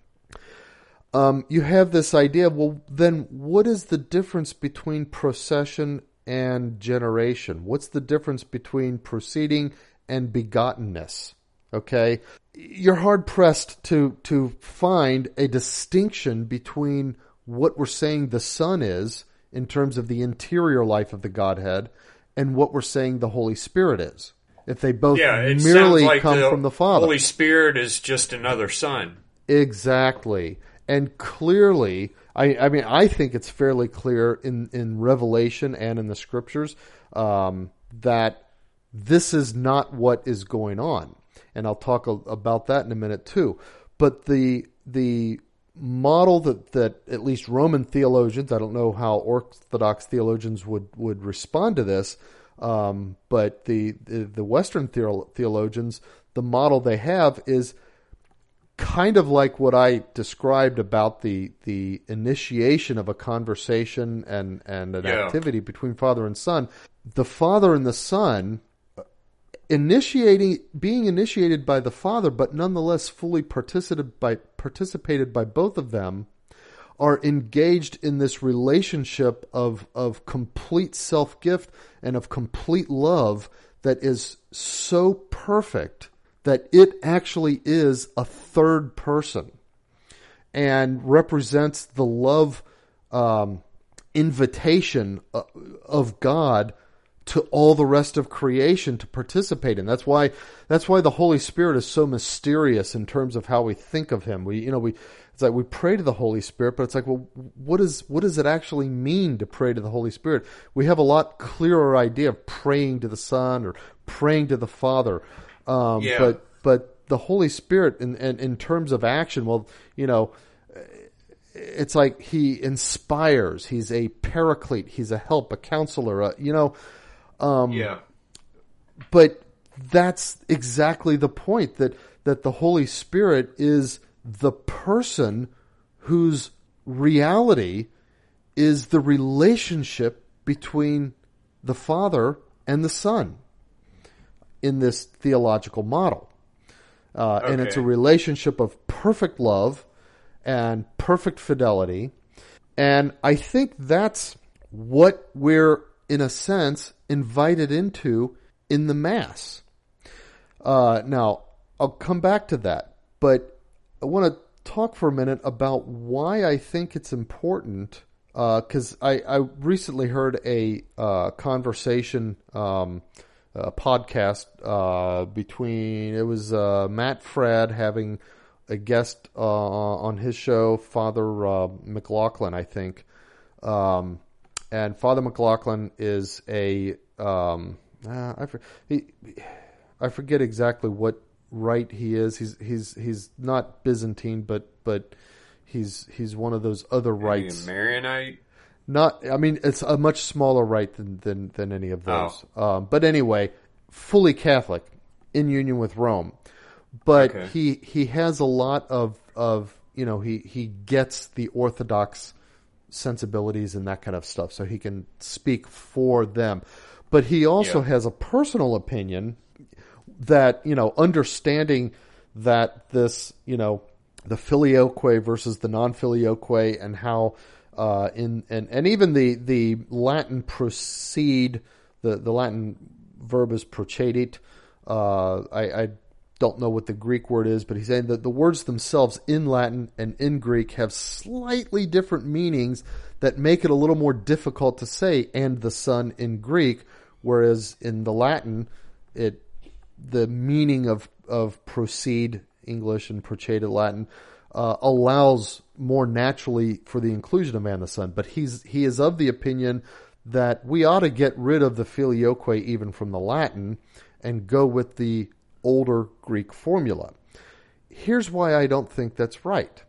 um, you have this idea. Well, then what is the difference between procession and generation? What's the difference between proceeding and begottenness? Okay, you're hard pressed to to find a distinction between what we're saying the Son is in terms of the interior life of the Godhead and what we're saying the Holy Spirit is. If they both yeah, merely like come the from the Father. Holy Spirit is just another son. Exactly. And clearly, I, I mean, I think it's fairly clear in, in Revelation and in the scriptures um, that this is not what is going on. And I'll talk a, about that in a minute too. But the the model that, that at least Roman theologians, I don't know how Orthodox theologians would, would respond to this, um, but the, the, the Western theologians, the model they have is kind of like what I described about the the initiation of a conversation and and an yeah. activity between father and son. The father and the son initiating being initiated by the father but nonetheless fully participated by participated by both of them are engaged in this relationship of of complete self-gift and of complete love that is so perfect that it actually is a third person and represents the love um, invitation uh, of God to all the rest of creation to participate in. That's why that's why the Holy Spirit is so mysterious in terms of how we think of him. We you know we it's like we pray to the Holy Spirit, but it's like well what is what does it actually mean to pray to the Holy Spirit? We have a lot clearer idea of praying to the Son or praying to the Father. Um, yeah. but but the Holy Spirit in, in in terms of action, well, you know, it's like he inspires. He's a paraclete. He's a help, a counselor. A, you know, um, yeah. But that's exactly the point that that the Holy Spirit is the person whose reality is the relationship between the Father and the Son in this theological model. Uh, okay. And it's a relationship of perfect love and perfect fidelity. And I think that's what we're, in a sense, invited into in the Mass. Uh, now, I'll come back to that, but I want to talk for a minute about why I think it's important. Because uh, I, I, recently heard a uh, conversation, um, a podcast uh, between it was uh, Matt Fradd having a guest uh, on his show, Father McLaughlin, I think. Um, and Father McLaughlin is a um, uh, I, he, I forget exactly what rite he is. He's he's he's not Byzantine, but but he's he's one of those other rites. Maronite. Not, I mean, it's a much smaller rite than than, than any of those. Oh. Um, but anyway, fully Catholic, in union with Rome. But okay. he he has a lot of of you know he he gets the Orthodox sensibilities and that kind of stuff, so he can speak for them. But he also yeah. has a personal opinion that, you know, understanding that this, you know, the filioque versus the non-filioque, and how uh, in and, and even the the Latin proceed the the Latin verb is procedit. Uh, I, I don't know what the Greek word is, but he's saying that the words themselves in Latin and in Greek have slightly different meanings that make it a little more difficult to say and the Son in Greek, whereas in the Latin, it the meaning of of proceed English and procedit Latin uh, allows more naturally for the inclusion of man the Son. But he's he is of the opinion that we ought to get rid of the filioque even from the Latin and go with the older Greek formula. Here's why I don't think that's right.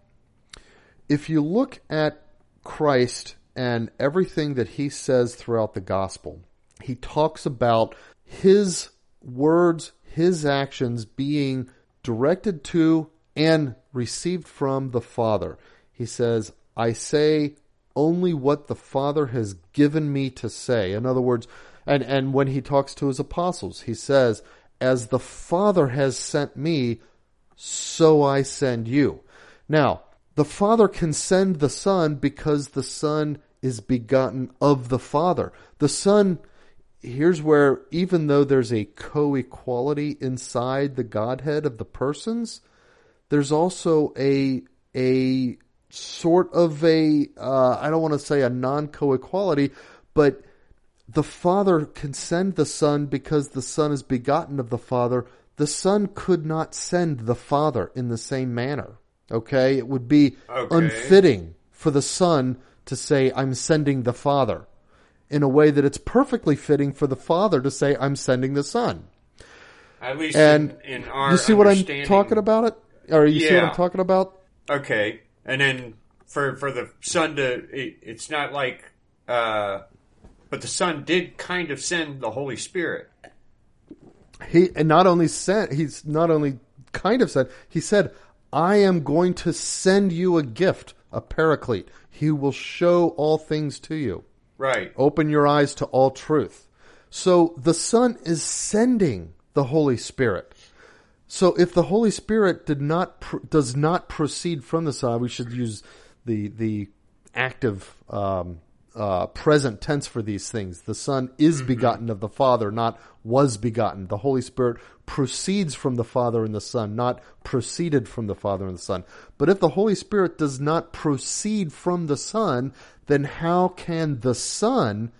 If you look at Christ and everything that he says throughout the gospel, he talks about his words, his actions being directed to and received from the Father. He says, I say only what the Father has given me to say. In other words, and, and when he talks to his apostles, he says, As the Father has sent me, so I send you. Now, the Father can send the Son because the Son is begotten of the Father. The Son, here's where, even though there's a co equality inside the Godhead of the persons, there's also a, a sort of a uh, I don't want to say a non co equality, but the Father can send the Son because the Son is begotten of the Father. The Son could not send the Father in the same manner. Okay? It would be Okay. unfitting for the Son to say, I'm sending the Father, in a way that it's perfectly fitting for the Father to say, I'm sending the Son. At least And in, in our you see what I'm talking about it? Or you see what I'm talking about? Okay, and then for for the son to, it, it's not like, uh, but the son did kind of send the Holy Spirit. he and not only sent he's not only kind of said he said i am going to send you a gift a paraclete he will show all things to you Right. open your eyes to all truth so the son is sending the holy spirit so if the holy spirit did not pr- does not proceed from the son we should use the the active um, uh, present tense for these things. The Son is begotten of the Father, not was begotten. The Holy Spirit proceeds from the Father and the Son, not proceeded from the Father and the Son. But if the Holy Spirit does not proceed from the Son, then how can the Son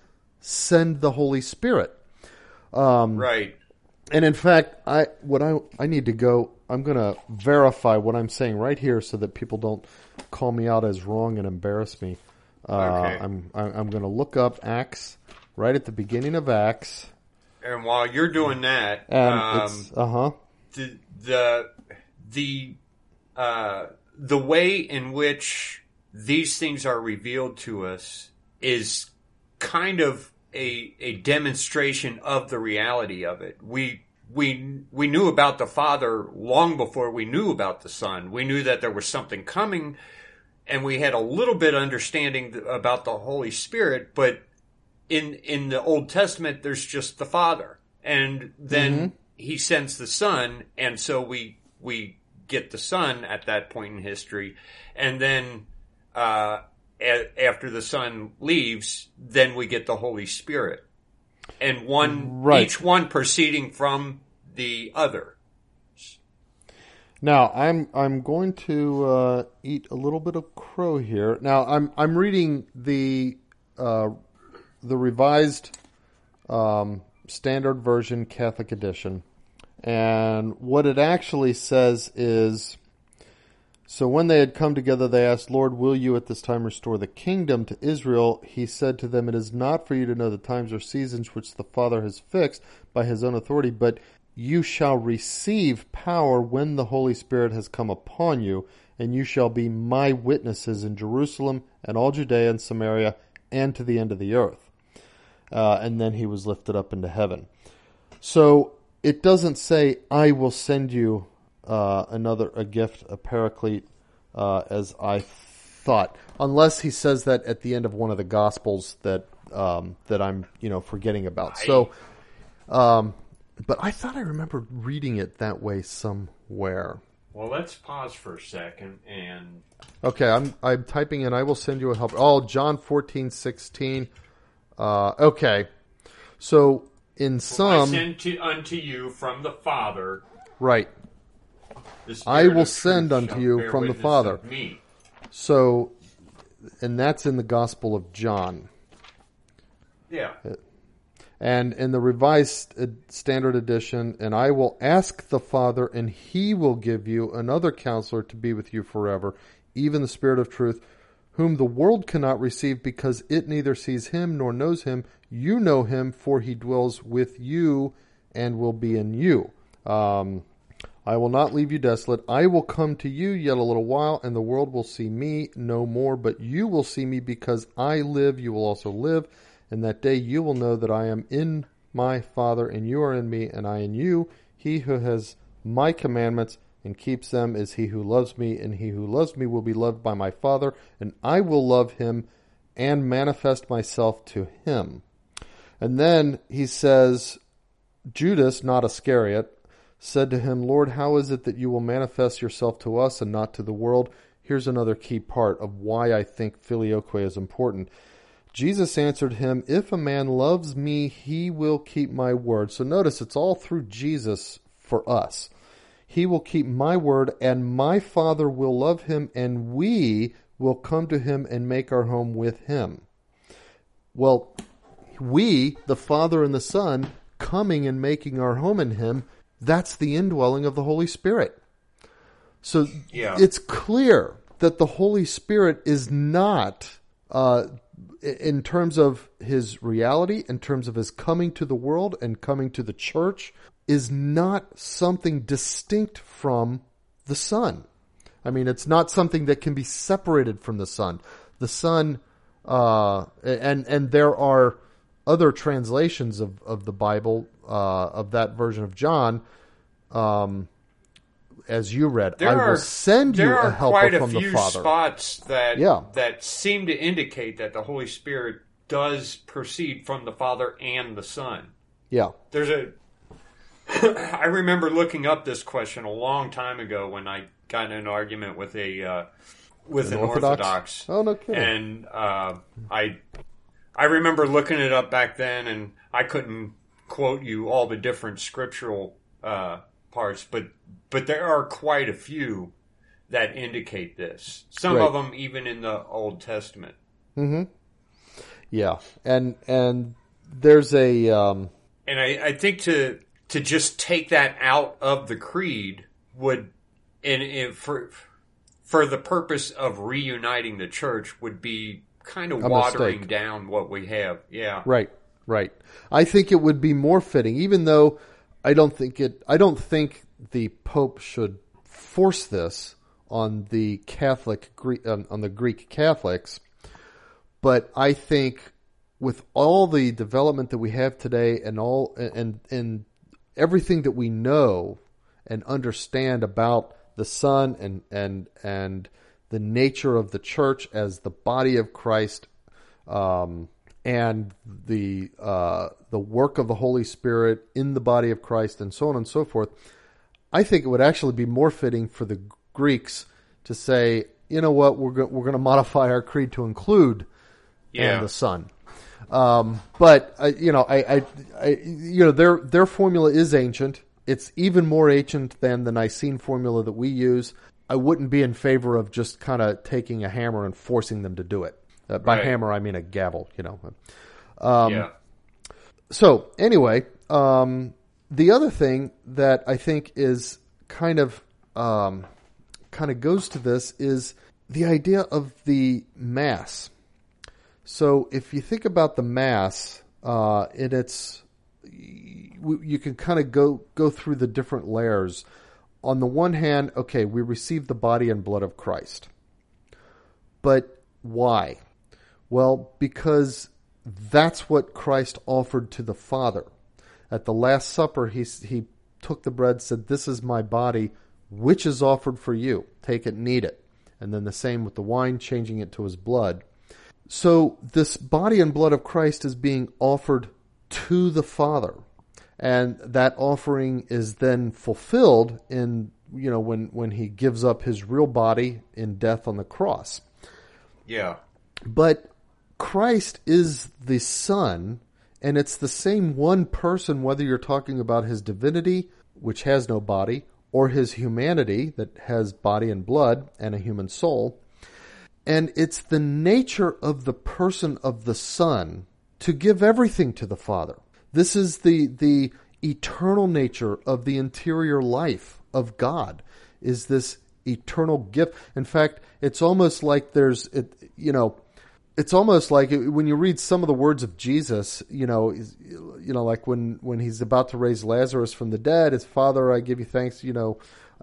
send the Holy Spirit? right. And in fact, I what I I need to go. I'm going to verify what I'm saying right here, so that people don't call me out as wrong and embarrass me. Uh, Okay. I'm I'm, I'm going to look up Acts right at the beginning of Acts, And while you're doing that, um, uh huh. the the the uh, the way in which these things are revealed to us is kind of a a demonstration of the reality of it. We we we knew about the Father long before we knew about the Son. We knew that there was something coming, and we had a little bit understanding about the Holy Spirit, but in in the Old Testament, there's just the Father, and then He sends the Son, and so we we get the Son at that point in history, and then uh, a- after the Son leaves, then we get the Holy Spirit, and one Right. each one proceeding from the other. Now I'm I'm going to uh, eat a little bit of crow here. Now I'm I'm reading the uh, the revised um, standard version Catholic edition, and what it actually says is. So when they had come together, they asked, Lord, will you at this time restore the kingdom to Israel? He said to them, It is not for you to know the times or seasons which the Father has fixed by his own authority, but you shall receive power when the Holy Spirit has come upon you, and you shall be my witnesses in Jerusalem and all Judea and Samaria and to the end of the earth. Uh, and then he was lifted up into heaven. So it doesn't say, I will send you uh, another a gift, a paraclete, uh, as I thought, unless he says that at the end of one of the gospels that um, that I'm you know forgetting about. So, um, but I thought I remember reading it that way somewhere. Well, let's pause for a second and Okay, I'm I'm typing in. I will send you a help. Oh, John fourteen sixteen. Uh, okay, so in some I send to, unto you from the Father. right. the I will send unto you from the Father. Me. So, and that's in the Gospel of John. Yeah. And in the Revised uh, Standard Edition, and I will ask the Father, and he will give you another counselor to be with you forever, even the Spirit of truth, whom the world cannot receive because it neither sees him nor knows him. You know him, for he dwells with you and will be in you. Um, I will not leave you desolate. I will come to you yet a little while, and the world will see me no more, but you will see me because I live, you will also live. And that day you will know that I am in my Father, and you are in me, and I in you. He who has my commandments and keeps them is he who loves me, and he who loves me will be loved by my Father, and I will love him and manifest myself to him. And then he says, Judas, not Iscariot, said to him, Lord, how is it that you will manifest yourself to us and not to the world? Here's another key part of why I think filioque is important. Jesus answered him, If a man loves me, he will keep my word. So notice it's all through Jesus for us. He will keep my word, and my Father will love him, and we will come to him and make our home with him. Well, we, the Father and the Son, coming and making our home in him, that's the indwelling of the Holy Spirit. So Yeah. it's clear that the Holy Spirit is not, uh, in terms of his reality, in terms of his coming to the world and coming to the church, is not something distinct from the Son. I mean, it's not something that can be separated from the Son. The Son, uh, and and there are other translations of, of the Bible uh, of that version of John, um, as you read. There I are will send you there a are helper quite a from the few Father. spots that Yeah. that seem to indicate that the Holy Spirit does proceed from the Father and the Son. Yeah, There's a. [COUGHS] I remember looking up this question a long time ago when I got in an argument with a uh, with an, Orthodox. Oh no kidding. and uh, I I remember looking it up back then, and I couldn't quote you all the different scriptural uh, parts, but but there are quite a few that indicate this. Some Right. of them even in the Old Testament. yeah, and and there's a um, And I, I think to to just take that out of the creed would, and, and for for the purpose of reuniting the church, would be kind of A watering mistake. down what we have. Yeah, Right, right. I think it would be more fitting, even though I don't think it. I don't think the Pope should force this on the Catholic on, the Greek Catholics. But I think with all the development that we have today, and all and and everything that we know and understand about the Son and and and the nature of the Church as the body of Christ, um, and the uh, the work of the Holy Spirit in the body of Christ, and so on and so forth. I think it would actually be more fitting for the Greeks to say, you know what, we're go- we're going to modify our creed to include Yeah. the Son. Um, but uh, you know, I, I, I, you know, their their formula is ancient. It's even more ancient than the Nicene formula that we use. I wouldn't be in favor of just kind of taking a hammer and forcing them to do it. Uh, by Right. hammer, I mean a gavel. You know. Um, yeah. So anyway, um, the other thing that I think is kind of um, kind of goes to this is the idea of the mass. So if you think about the mass, uh, in its you can kind of go go through the different layers. On the one hand, okay, we receive the body and blood of Christ. But why? Well, because that's what Christ offered to the Father. At the Last Supper, he, he took the bread, said, This is my body, which is offered for you. Take it and eat it. And then the same with the wine, changing it to his blood. So this body and blood of Christ is being offered to the Father. And that offering is then fulfilled in you know, when when he gives up his real body in death on the cross. Yeah. But Christ is the Son, and it's the same one person, whether you're talking about his divinity, which has no body, or his humanity, that has body and blood and a human soul. And it's the nature of the person of the Son to give everything to the Father. This is the, the eternal nature of the interior life of God, is this eternal gift. In fact, it's almost like there's, it, you know, it's almost like when you read some of the words of Jesus, you know, you know, like when when he's about to raise Lazarus from the dead, his Father, I give you thanks. You know,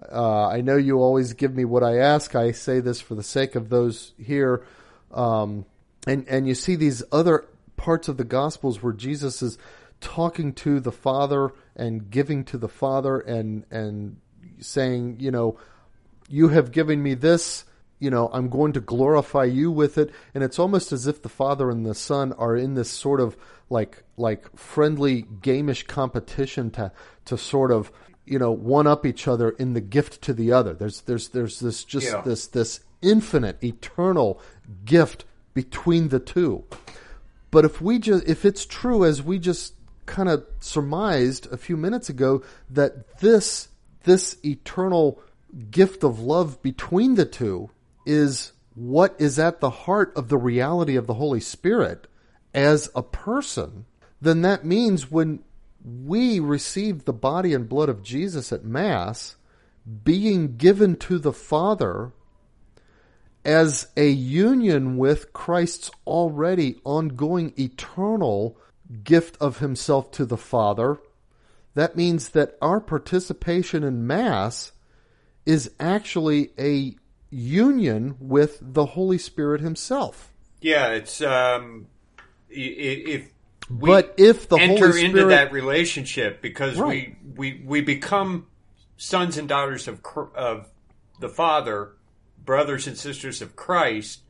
uh, I know you always give me what I ask. I say this for the sake of those here, um, and and you see these other parts of the Gospels where Jesus is talking to the Father and giving to the Father and and saying, you know, you have given me this you know, I'm going to glorify you with it. And it's almost as if the Father and the Son are in this sort of like like friendly gamish competition to to sort of you know one up each other in the gift to the other. There's there's there's this just yeah. this this infinite eternal gift between the two. But if we just if it's true as we just kind of surmised a few minutes ago that this this eternal gift of love between the two is what is at the heart of the reality of the Holy Spirit as a person, then that means when we receive the body and blood of Jesus at Mass, being given to the Father as a union with Christ's already ongoing eternal gift of Himself to the Father, that means that our participation in Mass is actually a union with the Holy Spirit Himself. Yeah, it's um, if we but if the enter Holy into that relationship because right. we, we we become sons and daughters of of the Father, brothers and sisters of Christ,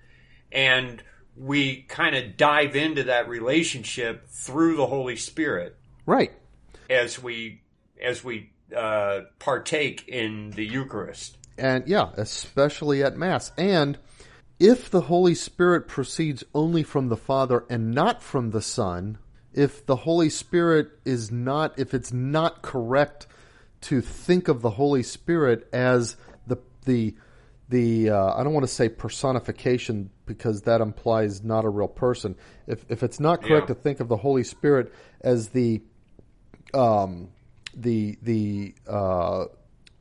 and we kind of dive into that relationship through the Holy Spirit, right? As we as we uh, partake in the Eucharist. And yeah, especially at Mass. And if the Holy Spirit proceeds only from the Father and not from the Son, if the Holy Spirit is not, if it's not correct to think of the Holy Spirit as the, the, the uh, I don't want to say personification because that implies not a real person. If if it's not correct yeah. to think of the Holy Spirit as the um, the the uh,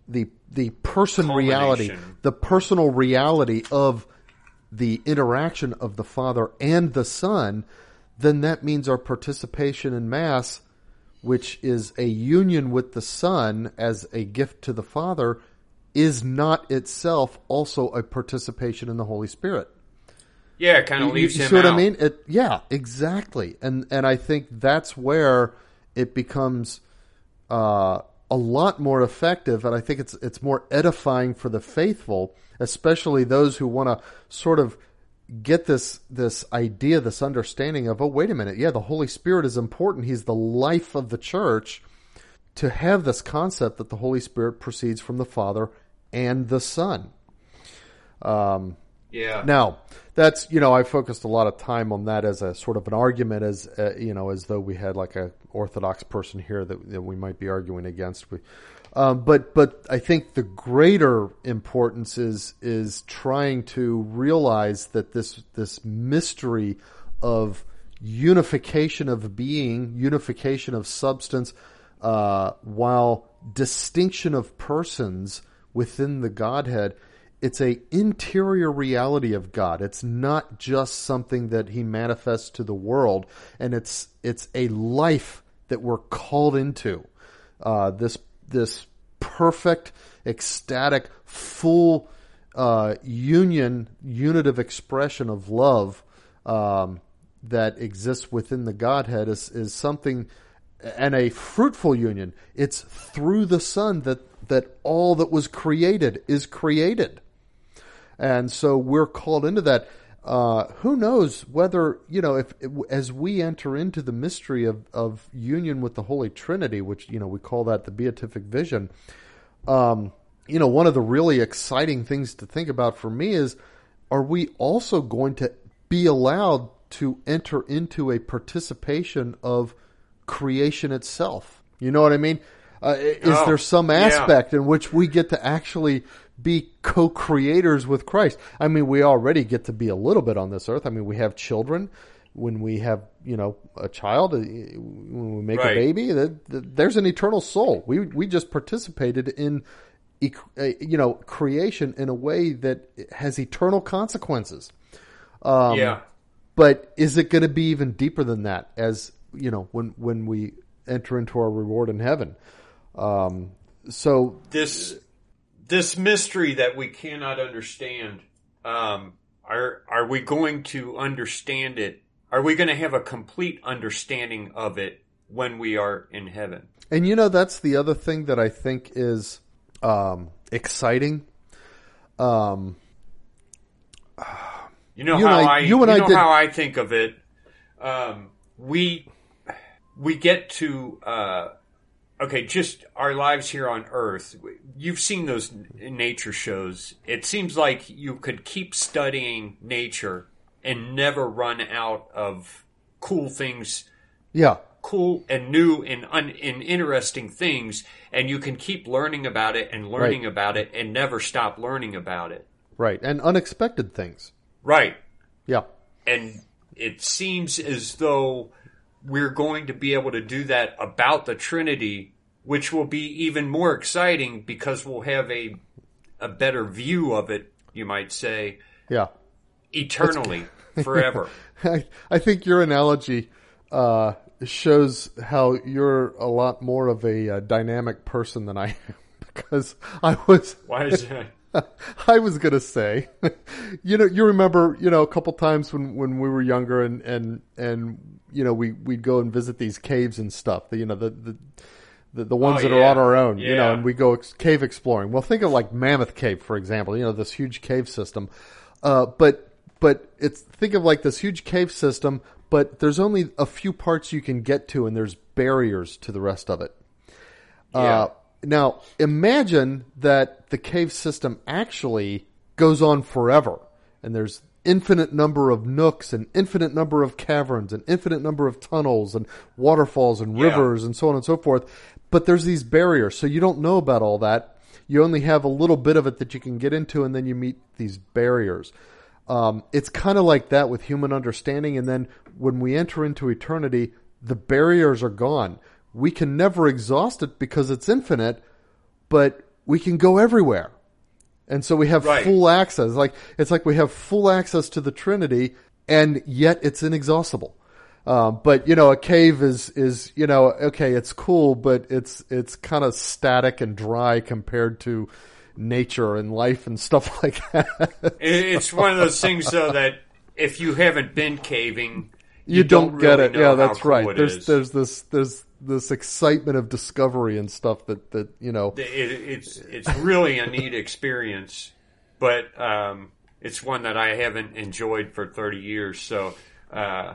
the the person reality, the personal reality of the interaction of the Father and the Son, then that means our participation in Mass, which is a union with the Son as a gift to the Father, is not itself also a participation in the Holy Spirit. Yeah, it kind of leaves you, you see what out. I mean? It, yeah, exactly. And and I think that's where it becomes uh, a lot more effective, and I think it's it's more edifying for the faithful, especially those who want to sort of get this this idea, this understanding of oh wait a minute, yeah, the Holy Spirit is important. He's the life of the church. To have this concept that the Holy Spirit proceeds from the Father and the Son. Um, yeah. Now, that's you know I focused a lot of time on that as a sort of an argument, as uh, you know, as though we had like a orthodox person here that, that we might be arguing against. We, um, but but I think the greater importance is is trying to realize that this this mystery of unification of being, unification of substance, uh, while distinction of persons within the Godhead it's a interior reality of God. It's not just something that he manifests to the world, and it's it's a life that we're called into. Uh, this this perfect, ecstatic, full uh, union, unitive expression of love um, that exists within the Godhead is is something, and a fruitful union. It's through the Son that that all that was created is created. And so we're called into that. Uh, who knows whether you know if as we enter into the mystery of, of union with the Holy Trinity, which you know we call that the beatific vision, um, you know, one of the really exciting things to think about for me is are we also going to be allowed to enter into a participation of creation itself? You know what I mean? Uh, is Oh, there some yeah. aspect in which we get to actually be co-creators with Christ? I mean, we already get to be a little bit on this earth. I mean, we have children. When we have, you know, a child, uh, when we make Right. a baby, there's an eternal soul. We we just participated in, uh, you know, creation in a way that has eternal consequences. Um, yeah. But is it going to be even deeper than that? As you know, when when we enter into our reward in heaven. Um, so this this mystery that we cannot understand um, are are we going to understand it? Are we going to have a complete understanding of it when we are in heaven? And you know, that's the other thing that I think is um, exciting. Um, you know You how I- I, you and I know did- how I think of it. Um, we we get to uh, okay just our lives here on earth you've seen those nature shows. It seems like you could keep studying nature and never run out of cool things. Yeah, cool and new and un, and interesting things and you can keep learning about it and learning Right. about it and never stop learning about it. Right, and unexpected things. right. Yeah, and it seems as though we're going to be able to do that about the Trinity, which will be even more exciting because we'll have a a better view of it, you might say, yeah. eternally, [LAUGHS] forever. I, I think your analogy uh, shows how you're a lot more of a uh, dynamic person than I am [LAUGHS] because I was [LAUGHS] Why is that? I was gonna say, you know, you remember, you know, a couple times when, when we were younger and, and, and, you know, we, we'd go and visit these caves and stuff, the, you know, the, the, the, the ones Oh, that are on our own, you know, and we go ex- cave exploring. Well, think of like Mammoth Cave, for example, you know, this huge cave system. Uh, but, but it's, think of like this huge cave system, but there's only a few parts you can get to and there's barriers to the rest of it. Yeah. Uh, now, imagine that the cave system actually goes on forever, and there's infinite number of nooks and infinite number of caverns and infinite number of tunnels and waterfalls and Yeah. rivers and so on and so forth. But there's these barriers, so you don't know about all that. You only have a little bit of it that you can get into, and then you meet these barriers. Um, it's kind of like that with human understanding, and then when we enter into eternity, the barriers are gone. We can never exhaust it because it's infinite, but we can go everywhere. And so we have Right. full access. Like it's like we have full access to the Trinity, and yet it's inexhaustible. Um, but you know, a cave is is you know okay, it's cool, but it's it's kind of static and dry compared to nature and life and stuff [LAUGHS] like that. It's one of those things, though, that if you haven't been caving, you, don't, get really it. know Yeah, that's cool right. There's is. there's this there's this excitement of discovery and stuff that that you know. it, it's it's really a neat experience, but um, it's one that I haven't enjoyed for thirty years. So, uh,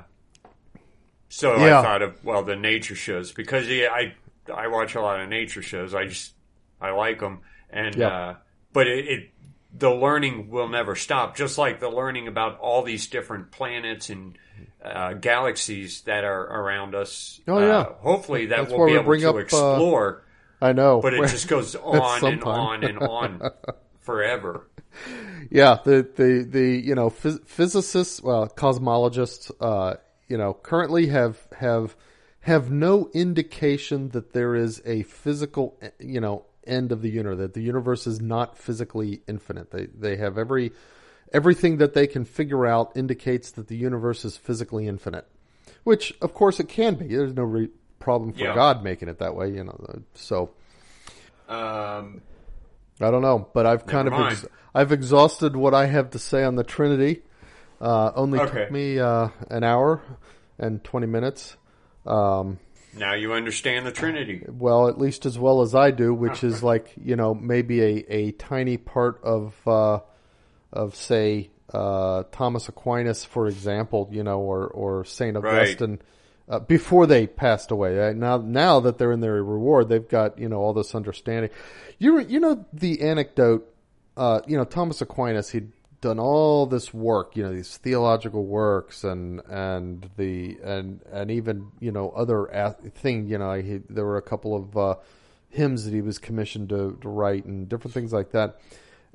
so Yeah. I thought of well the nature shows because yeah, I I watch a lot of nature shows. I just I like them, and Yeah. uh, but it, it the learning will never stop. Just like the learning about all these different planets and uh, galaxies that are around us. Oh, yeah. Uh, hopefully that That's we'll be able bring to up, uh, explore I know, but it just goes [LAUGHS] on and on and [LAUGHS] on forever. Yeah, the the the you know phys- physicists, well, cosmologists, uh, you know, currently have have have no indication that there is a physical, you know, end of the universe. That the universe is not physically infinite. They they have every everything that they can figure out indicates that the universe is physically infinite, which of course it can be. There's no re- problem for Yeah. God making it that way, you know. So Um, I don't know, but I've kind of ex- I've exhausted what I have to say on the Trinity. Uh, only Okay. took me uh, an hour and twenty minutes. Um, now you understand the Trinity. well, at least as well as I do, which is like you know maybe a, a tiny part of uh, of say uh, Thomas Aquinas, for example, you know, or or Saint Right. Augustine. uh, before they passed away. Now, now that they're in their reward, they've got you know all this understanding. You you know the anecdote. Uh, you know Thomas Aquinas. He'd done all this work. You know these theological works and and the and and even you know other thing. You know he, there were a couple of uh, hymns that he was commissioned to, to write and different things like that.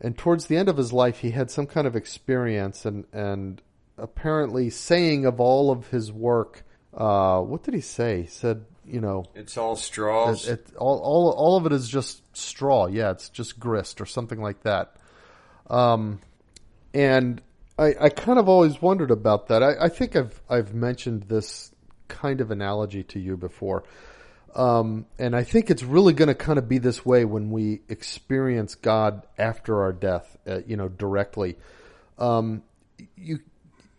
And towards the end of his life, he had some kind of experience and and apparently saying of all of his work uh, what did he say? He said, you know, it's all straws. It, it, all, all, all of it is just straw. Yeah, it's just grist or something like that. Um, and I, I kind of always wondered about that. I, I think I've, I've mentioned this kind of analogy to you before. Um, and I think it's really going to kind of be this way when we experience God after our death, uh, you know, directly. Um, you,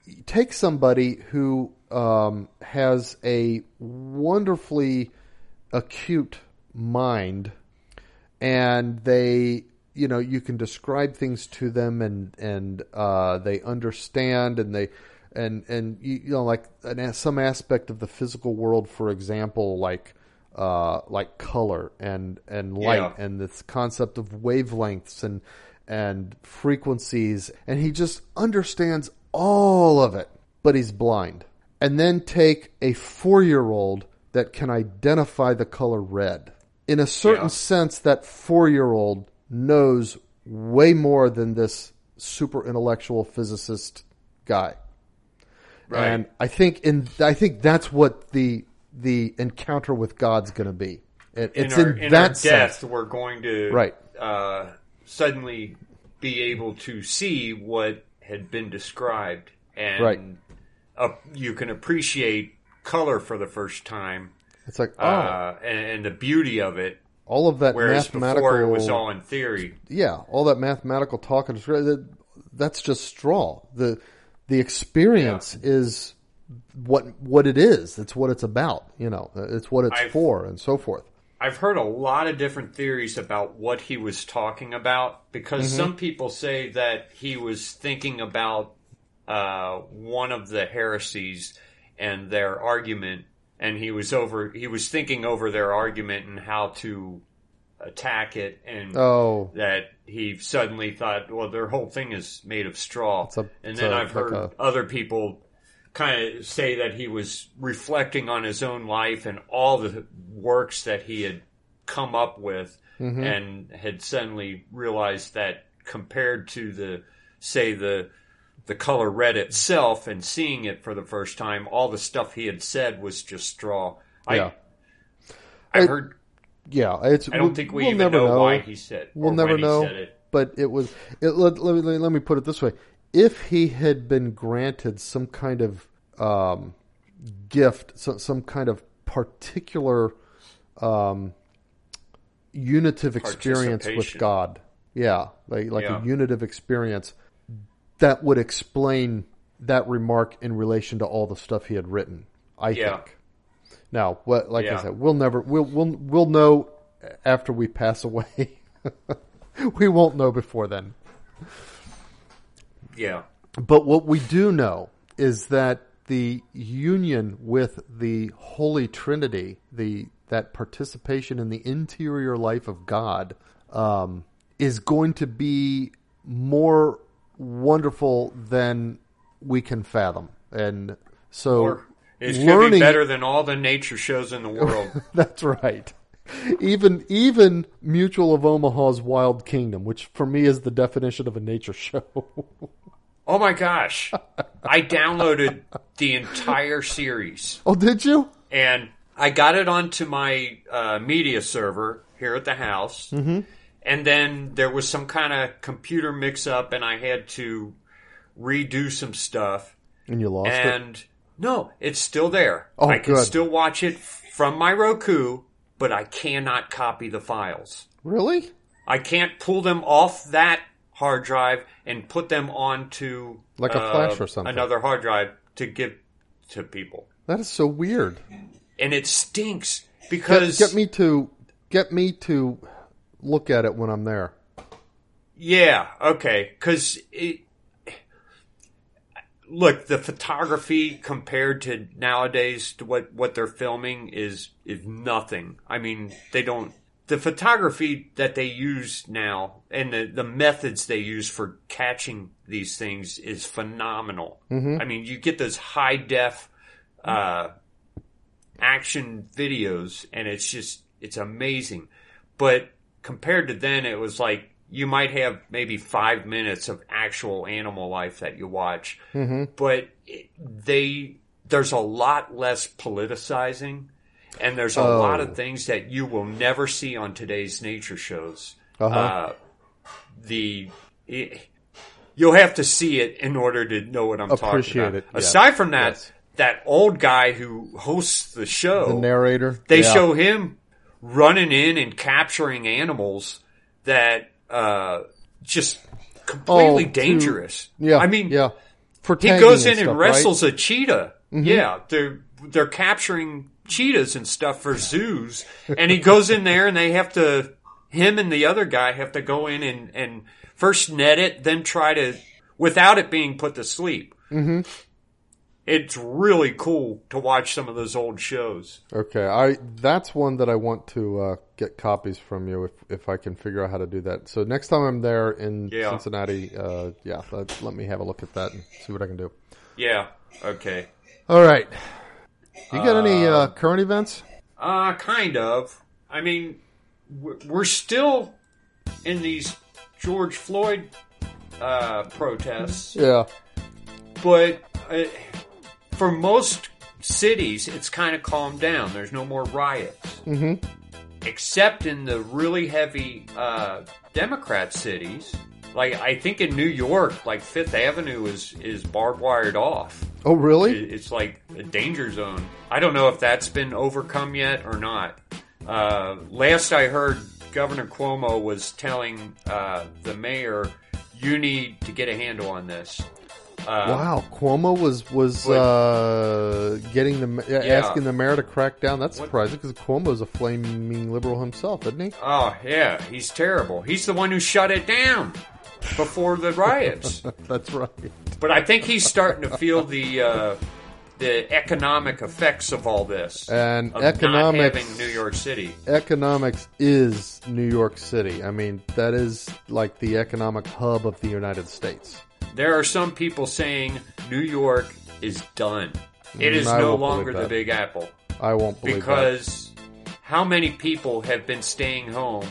you take somebody who um, has a wonderfully acute mind, and they, you know, you can describe things to them, and and uh, they understand, and they, and and you, you know, like an, some aspect of the physical world, for example, like. Uh, like color and and light yeah. and this concept of wavelengths and and frequencies and he just understands all of it but he's blind and then take a four year old that can identify the color red. In a certain yeah. sense, that four year old knows way more than this super intellectual physicist guy. Right. And I think in I think that's what the the encounter with God's going to be. It, in it's our, in, in that our sense. we're going to right. Uh, suddenly be able to see what had been described and right uh, you can appreciate color for the first time. It's like oh, uh, and, and, the beauty of it. All of that whereas mathematical. Before it was all in theory. Yeah, all that mathematical talk and that's just straw. the The experience yeah. is what what it is. It's what it's about. You know, it's what it's I've, for, and so forth. I've heard a lot of different theories about what he was talking about because mm-hmm. some people say that he was thinking about uh, one of the heresies and their argument, and he was over. He was thinking over their argument and how to attack it, and oh. that he suddenly thought, well, their whole thing is made of straw. A, and then i I've heard a... other people kind of say that he was reflecting on his own life and all the works that he had come up with, mm-hmm. and had suddenly realized that compared to the say the the color red itself and seeing it for the first time, all the stuff he had said was just straw. I, yeah. I it, heard. Yeah, it's. I don't think we we'll even know, know, why he said. We'll never know. It. But it was. It, let, let, me, let me put it this way: if he had been granted some kind of um, gift, some, some kind of particular um, unitive experience with God, yeah, like like yeah. a unitive experience that would explain that remark in relation to all the stuff he had written. I yeah. think. Now, what? Like yeah. I said, we'll never we'll we'll we'll know after we pass away. [LAUGHS] we won't know before then. Yeah. But what we do know is that the union with the Holy Trinity, the that participation in the interior life of God, um, is going to be more wonderful than we can fathom. And so or it's to be better than all the nature shows in the [LAUGHS] world. that's right. Even even Mutual of Omaha's Wild Kingdom, which for me is the definition of a nature show. [LAUGHS] oh my gosh. I downloaded the entire series. Oh, did you? And I got it onto my uh, media server here at the house. Mm-hmm and then there was some kind of computer mix up and I had to redo some stuff. And you lost and it? No, it's still there. Oh, I can good. still watch it from my Roku, but I cannot copy the files. Really? I can't pull them off that hard drive and put them onto like a uh, flash or something. Another hard drive to give to people. That is so weird. And it stinks because get, get me to get me to look at it when I'm there. Yeah, okay, because look, the photography compared to nowadays to what what they're filming is is nothing. I mean, they don't. The photography that they use now and the, the methods they use for catching these things is phenomenal. I mean, you get those high def uh, action videos, and it's just it's amazing. But compared to then, it was like you might have maybe five minutes of actual animal life that you watch, but it, they there's a lot less politicizing, and there's a Oh. lot of things that you will never see on today's nature shows. Uh-huh. Uh, the it, you'll have to see it in order to know what I'm talking about. it, yeah. Aside from that, Yes. that old guy who hosts the show, The narrator. they Yeah. show him running in and capturing animals that uh, just completely Oh, dangerous. Yeah. I mean, yeah. For he goes in and stuff, right? Mm-hmm. wrestles a cheetah. Yeah, they're they're capturing cheetahs and stuff for zoos, and he goes in there and they have to him and the other guy have to go in and and first net it, then try to without it being put to sleep. Mm-hmm. It's really cool to watch some of those old shows. Okay, I that's one that I want to uh, get copies from you if if I can figure out how to do that. So next time I'm there in Yeah. Cincinnati, uh, yeah, let, let me have a look at that and see what I can do. Yeah. Okay. All right, you got any uh, current events? Uh, kind of. I mean, we're we're still in these George Floyd uh, protests, Yeah, but uh, for most cities, it's kind of calmed down. There's no more riots, mm-hmm. except in the really heavy uh, Democrat cities. Like I think in New York, like Fifth Avenue is is barbed wired off. Oh, really? It- It's like a danger zone. I don't know if that's been overcome yet or not. Uh, last I heard, Governor Cuomo was telling uh, the mayor, "You need to get a handle on this." Uh, Wow, Cuomo was was uh, getting the ma- asking the mayor to crack down. That's surprising because Cuomo's a flaming liberal himself, isn't he? Oh yeah, he's terrible. He's the one who shut it down before the riots. [LAUGHS] That's right. but I think he's starting to feel the uh, the economic effects of all this And economics- New York City. Economics is New York City. I mean, that is like the economic hub of the United States. There are some people saying New York is done. It Mm, I no longer the. Big Apple I won't believe because how many people have been staying home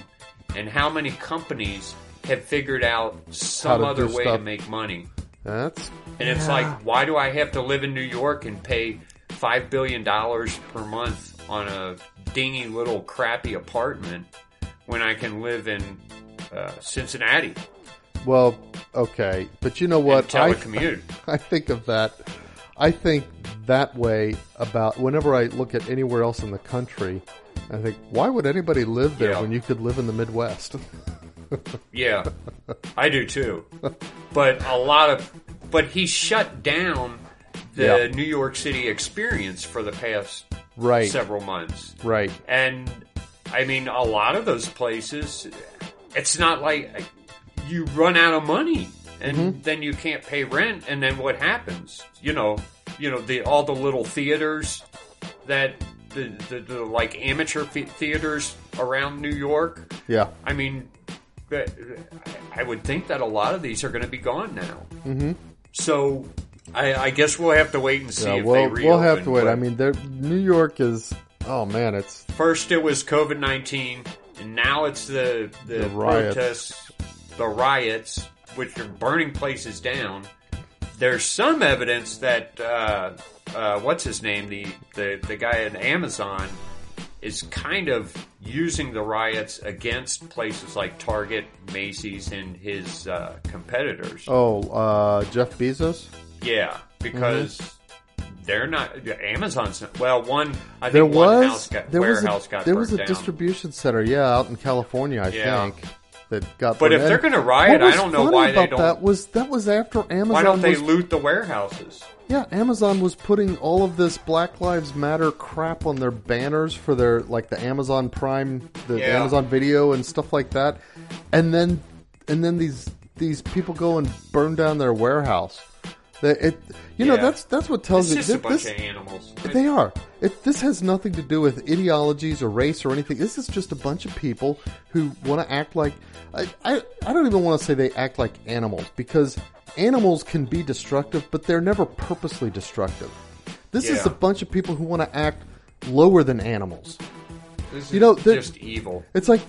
and how many companies have figured out some other way stuff. to make money. That's And it's like, why do I have to live in New York and pay five billion dollars per month on a dingy little crappy apartment when I can live in uh, Cincinnati well, okay, but you know what? I, telecommute? [LAUGHS] I think of that. I think that way about whenever I look at anywhere else in the country. I think, why would anybody live there Yeah. when you could live in the Midwest? [LAUGHS] Yeah, I do too. But a lot of, but he shut down the Yeah. New York City experience for the past right, several months. right. And I mean, a lot of those places, it's not like you run out of money and Mm-hmm. then you can't pay rent. And then what happens? You know, you know, the, all the little theaters that the, the, the like amateur the- theaters around New York. Yeah, I mean, but I would think that a lot of these are going to be gone now. Mm-hmm. So I, I guess we'll have to wait and see yeah. if We'll they reopen. we'll have to wait. I mean, New York is. Oh man, it's first it was COVID nineteen, and now it's the the, The protests, the riots, which are burning places down. There's some evidence that uh, uh, what's his name, the, the the guy at Amazon, is kind of using the riots against places like Target, Macy's, and his uh, competitors. oh uh, Jeff Bezos. Yeah, because they're not Amazon's. Not, well, one I think There one was house got, there was a, got there was a down. distribution center, yeah, out in California, I Yeah. think, that got. But if they're gonna riot, I don't know why they don't- That was that was after Amazon. Why don't they was, loot the warehouses? Yeah, Amazon was putting all of this Black Lives Matter crap on their banners for their like the Amazon Prime, the Yeah. Amazon Video and stuff like that, and then and then these these people go and burn down their warehouse. It, you know, that's that's what tells It's just a bunch this, of animals. They are. It, this has nothing to do with ideologies or race or anything. This is just a bunch of people who want to act like. I, I, I don't even want to say they act like animals because animals can be destructive, but they're never purposely destructive. This is a bunch of people who want to act lower than animals. This You know, just evil. It's like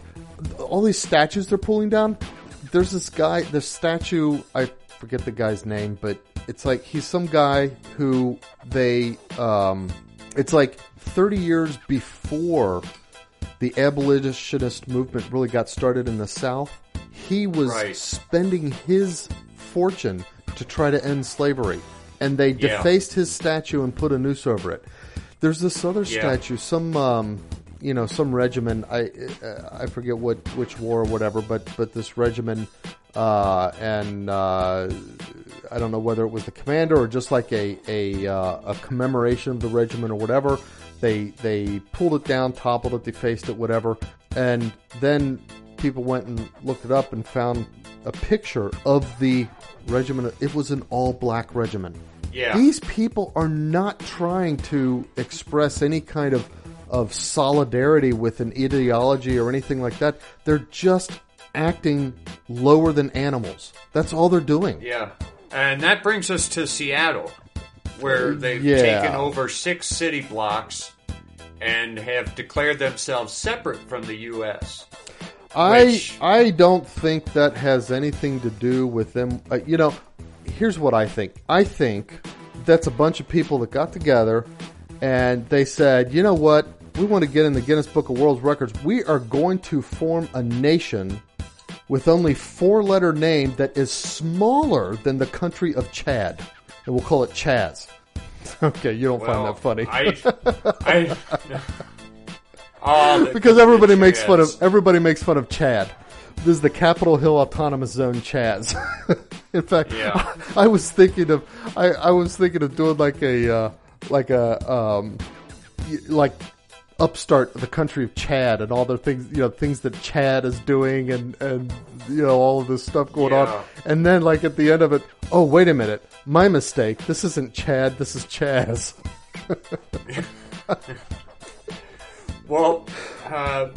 all these statues they're pulling down. There's this guy, this statue, I forget the guy's name, but it's like he's some guy who they, um, it's like 30 years before the abolitionist movement really got started in the South. He was Right. spending his fortune to try to end slavery. And they Yeah. defaced his statue and put a noose over it. There's this other Yeah. statue, some um, you know, some regiment. I uh, I forget what which war or whatever, but but this regiment, uh, and uh, I don't know whether it was the commander or just like a a uh, a commemoration of the regiment or whatever. They they pulled it down, toppled it, defaced it, whatever, and then people went and looked it up and found a picture of the regiment. It was an all black regiment. Yeah. These people are not trying to express any kind of of solidarity with an ideology or anything like that. They're just acting lower than animals. That's all they're doing. Yeah. And that brings us to Seattle, where they've Yeah. taken over six city blocks and have declared themselves separate from the U.S. I Which- I don't think that has anything to do with them. Uh, you know, here's what I think. I think that's a bunch of people that got together and they said, you know what? We want to get in the Guinness Book of World Records. We are going to form a nation with only four letter name that is smaller than the country of Chad, and we'll call it Chaz. [LAUGHS] Okay, you don't find that funny. I, [LAUGHS] I, oh, because everybody makes fun of everybody makes fun of Chad. This is the Capitol Hill Autonomous Zone, Chaz. [LAUGHS] In fact, Yeah. I, was thinking of I, I was thinking of doing like a uh, like a um, like upstart the country of Chad and all the things you know things that Chad is doing and and you know all of this stuff going Yeah. on and then like at the end of it oh wait a minute. My mistake. This isn't Chad. This is Chaz. [LAUGHS] Well, uh,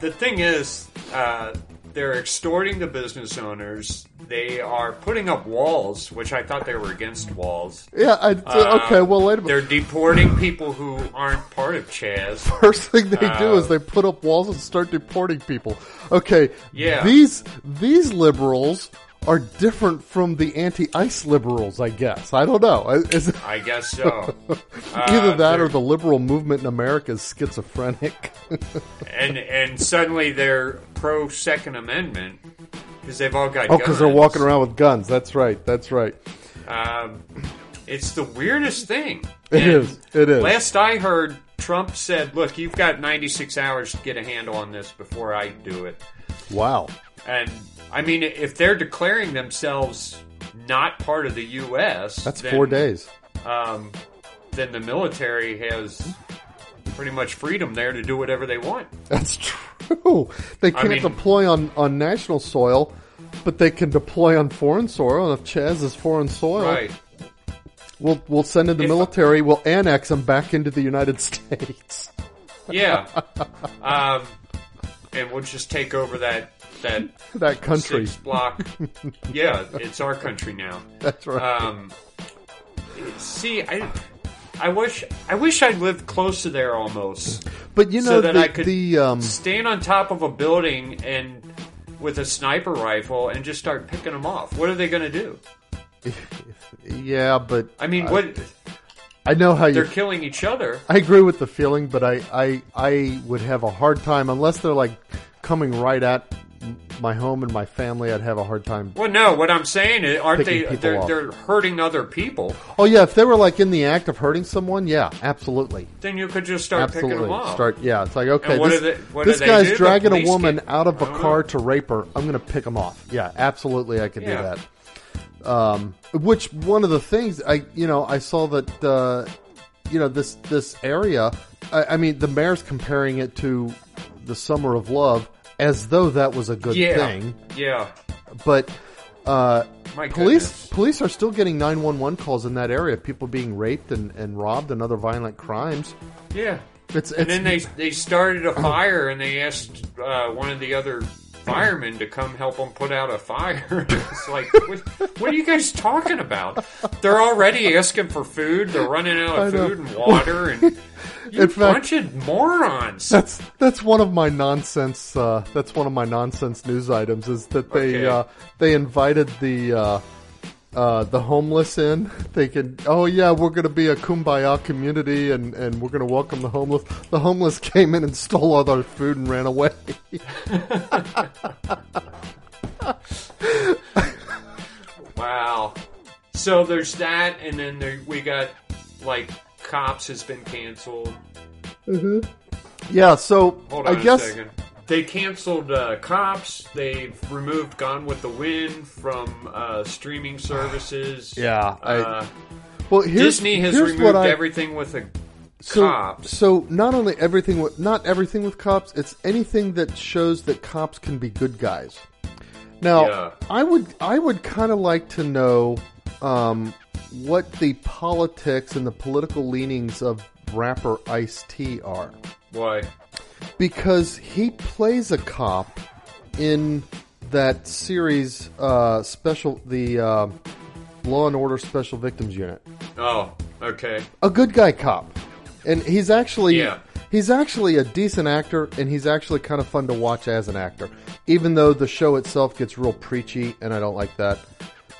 the thing is, uh, they're extorting the business owners. They are putting up walls, which I thought they were against walls. yeah I, Uh, okay well wait a minute They're deporting people who aren't part of Chaz. [LAUGHS] first thing they do Uh, is they put up walls and start deporting people. Okay, Yeah. These these liberals are different from the anti-ICE liberals, I guess. I don't know. Is, I guess so. [LAUGHS] either Uh, that or the liberal movement in America is schizophrenic. [LAUGHS] and and suddenly they're pro Second Amendment because they've all got oh, because they're walking around with guns. That's right. That's right. Um, it's the weirdest thing. It And is. It is. Last I heard, Trump said, "Look, you've got 96 hours to get a handle on this before I do it." Wow. And I mean, if they're declaring themselves not part of the U.S., That's then, four days. Um, then the military has pretty much freedom there to do whatever they want. That's true. They can't mean- deploy on, on national soil, but they can deploy on foreign soil. And if Chaz is foreign soil, Right. we'll we'll send in the If- military. We'll annex them back into the United [LAUGHS] States. Yeah. um, and we'll just take over that that [LAUGHS] that country. six block. [LAUGHS] yeah, it's our country now. That's right. Um, see, I, I wish, I wish I lived close to there almost. but you know so that the, I could the um, stand on top of a building and with a sniper rifle and just start picking them off. What are they going to do? [LAUGHS] yeah, but I mean, what I know how you they're killing each other. I agree with the feeling, but I, I I would have a hard time unless they're like coming right at my home and my family. I'd have a hard time. Well, no, what I'm saying is, aren't they? They're, they're hurting other people. Oh yeah, if they were like in the act of hurting someone, yeah, absolutely. Then you could just start picking them off. Start, yeah. It's like okay, this, they- this guy's do? Dragging a woman get- out of a car know. to rape her. I'm going to pick him off. Yeah, absolutely, I could do that. Um, which one of the things I, you know, I saw that, uh, you know, this this area. I, I mean, the mayor's comparing it to the Summer of Love as though that was a good Yeah, thing yeah. but uh, police police are still getting 911 calls in that area. People being raped and, and robbed and other violent crimes. Yeah. It's, it's And then they they started a fire, and they asked uh, one of the other firemen to come help them put out a fire. [LAUGHS] it's like, what, what are you guys talking about? They're already asking for food. They're running out of food and water, and [LAUGHS] you In fact- bunch of morons. That's that's one of my nonsense. Uh, that's one of my nonsense news items is that they Okay. uh, they invited the uh, uh, the homeless in, [LAUGHS] thinking, "Oh yeah, we're going to be a kumbaya community, and, and we're going to welcome the homeless." The homeless [LAUGHS] came in and stole all their food and ran away. Wow. So there's that, and then there, we got like cops has been canceled. yeah, so I guess second. They canceled uh, cops. They've removed Gone with the Wind from uh, streaming services. Yeah, I- uh, well here's, Disney has here's removed what I, everything with a so, cops. So not only everything with not everything with cops, it's anything that shows that cops can be good guys. Now, Yeah. I would I would kind of like to know um, what the politics and the political leanings of rapper Ice T are, Why? Because he plays a cop in that series uh, special the uh, Law and Order Special Victims Unit Oh, okay. a good guy cop, and he's actually Yeah. he's actually a decent actor, and he's actually kind of fun to watch as an actor. Even though the show itself gets real preachy, and I don't like that.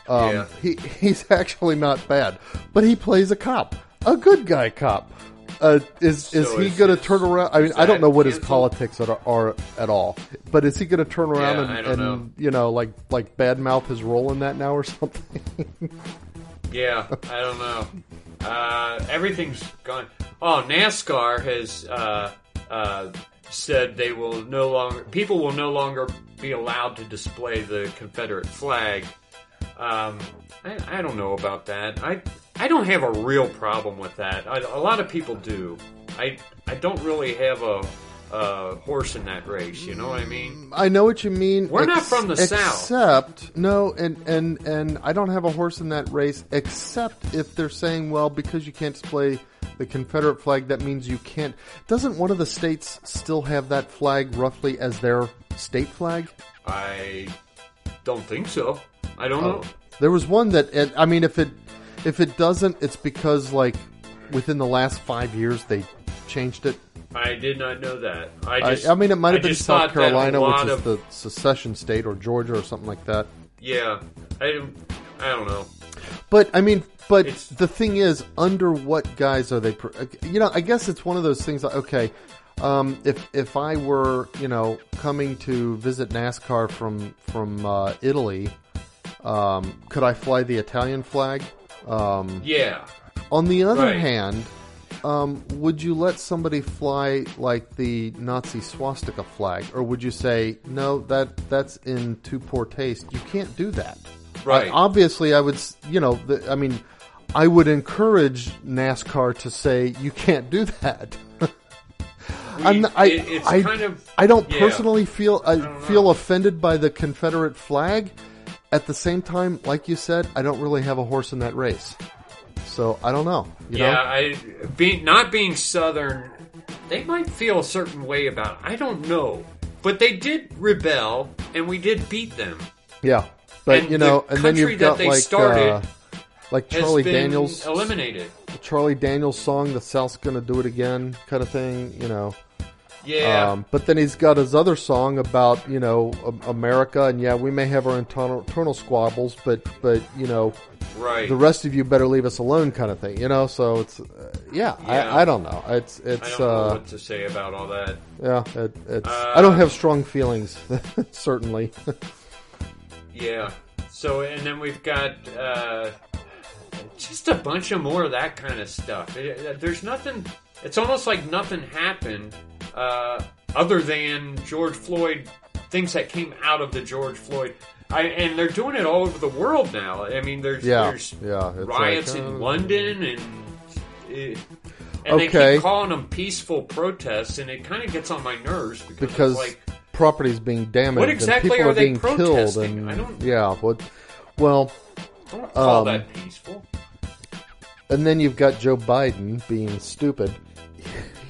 Um, Yeah. he [LAUGHS] he's actually not bad, but he plays a cop, a good guy cop. Uh, is is So he going to turn around? I mean, I don't know what his politics are, are at all, but is he going to turn around Yeah, and, and know. you know like like badmouth his role in that now or [LAUGHS] something? Yeah, I don't know. Uh, everything's gone. Oh, NASCAR has uh, uh, said they will no longer. People will no longer be allowed to display the Confederate flag. Um, I, I don't know about that. I I don't have a real problem with that. I, a lot of people do. I I don't really have a, a horse in that race. You know what I mean? I know what you mean. We're not from the South. Except no, and and and I don't have a horse in that race. Except if they're saying, well, because you can't display the Confederate flag, that means you can't. Doesn't one of the states still have that flag roughly as their state flag? I don't think so. I don't oh. know. There was one that, I mean, if it if it doesn't, it's because like within the last five years they changed it. I did not know that. I I, just, I mean, it might have I been South thought that a Carolina, which is of- the secession state, or Georgia, or something like that. Yeah, I don't, I don't know. But I mean, but It's- the thing is, under what guise are they? You know, I guess it's one of those things. Like, okay, um, if if I were, you know, coming to visit NASCAR from from uh, Italy, um, could I fly the Italian flag? Um, Yeah, on the other Right. hand, um, would you let somebody fly like the Nazi swastika flag, or would you say no? That that's in too poor taste. You can't do that. right. I- obviously, I would, you know, the, I mean, I would encourage NASCAR to say you can't do that. [LAUGHS] Not- I, it- it's I, kind of- I don't yeah. personally feel I, don't feel offended by the Confederate flag. At the same time, like you said, I don't really have a horse in that race, so I don't know. You yeah, know? I being not being Southern, they might feel a certain way about. It. I don't know, but they did rebel, and we did beat them. yeah. But And you know, the and then you've that got they like started uh, like Charlie been Daniels, eliminated. Charlie Daniels song, "The South's Gonna Do It Again" kind of thing. You know. Yeah, Um, but then he's got his other song about you know America, and yeah, we may have our internal, internal squabbles, but but you know right. the rest of you better leave us alone, kind of thing. You know, so it's uh, yeah, Yeah. I, I don't know. It's I it's don't know uh, what to say about all that. yeah, it, it's Uh, I don't have strong feelings, [LAUGHS] certainly. Yeah. So, and then we've got uh, just a bunch of more of that kind of stuff. It, it- there's nothing. It's almost like nothing happened uh, other than George Floyd things that came out of the George Floyd. I, and they're doing it all over the world now. I mean, there's Yeah, there's yeah, riots like, uh, in London and. It, and they keep calling them peaceful protests, and it kind of gets on my nerves because, because like property's being damaged What exactly and people are are, they being killed protesting? and I don't- yeah what Well, Don't call Um, that peaceful. and then you've got Joe Biden being stupid.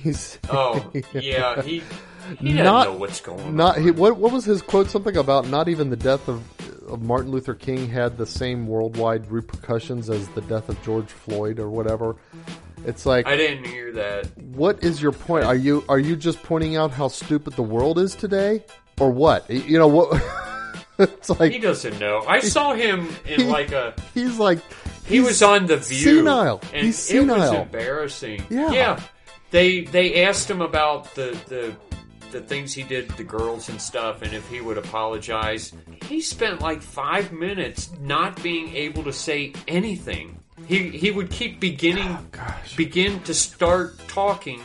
He's Oh, [LAUGHS] yeah, he he doesn't know what's going on. not he, what what was his quote something about not even the death of of Martin Luther King had the same worldwide repercussions as the death of George Floyd or whatever. It's like I didn't hear that. what is your point? Are you are you just pointing out how stupid the world is today or what? You know what [LAUGHS] It's like He doesn't know. I saw him in like a. he's like He was on the View. senile. And He's It was senile. embarrassing. Yeah. Yeah. They they asked him about the the the things he did to the girls and stuff, and if he would apologize. He spent like five minutes not being able to say anything. He he would keep beginning oh, gosh. begin to start talking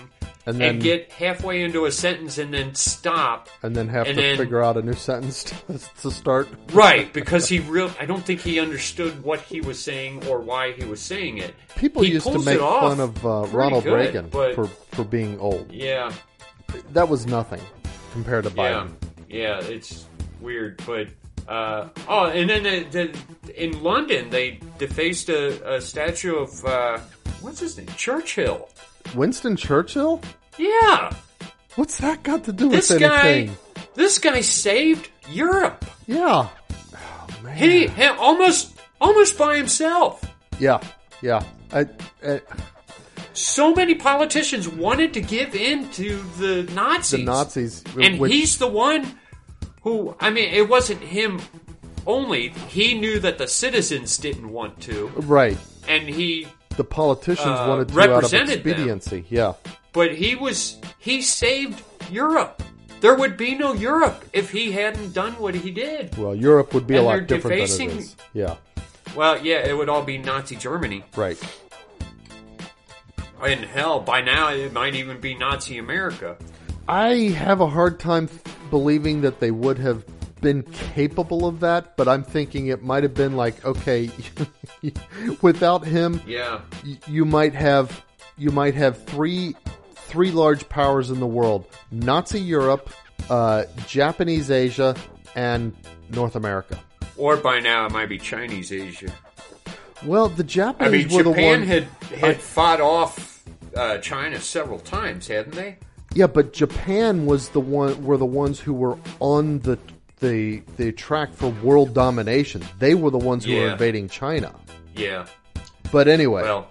And and, get halfway into a sentence and then stop. and then have and to then- figure out a new sentence [LAUGHS] to, to start. Right, because he real I don't think he understood what he was saying or why he was saying it. People He used to make fun of uh, Ronald good, Reagan but- for for being old. Yeah, That was nothing compared to yeah, Biden. yeah. It's weird, but uh, oh, and then the, the, in London they defaced a, a statue of uh, what's his name, Churchill. Winston Churchill? Yeah, What's that got to do this with guy, anything? this guy saved Europe. Yeah. Oh, man. He, he almost almost by himself. Yeah. Yeah. I, I, So many politicians wanted to give in to the Nazis. the Nazis. and which- he's the one who I mean it wasn't him only he knew that the citizens didn't want to right. and he The politicians Uh, wanted to out of represented them. expediency. Yeah. but he was he saved Europe there would be no Europe if he hadn't done what he did Well, Europe would be a lot different than it is. Yeah. well yeah it would all be Nazi Germany Right. In hell by now it might even be Nazi America I have a hard time believing that they would have been capable of that, but I'm thinking it might have been like, okay, [LAUGHS] without him, yeah y- you might have you might have three three large powers in the world: Nazi Europe, uh, Japanese Asia, and North America. or by now it might be Chinese Asia Well, the Japanese. I mean were the Japan one. had had fought off uh, China several times hadn't they Yeah, but Japan was the one were the ones who were on the the the track for world domination. They were the ones who were invading China. yeah But anyway, well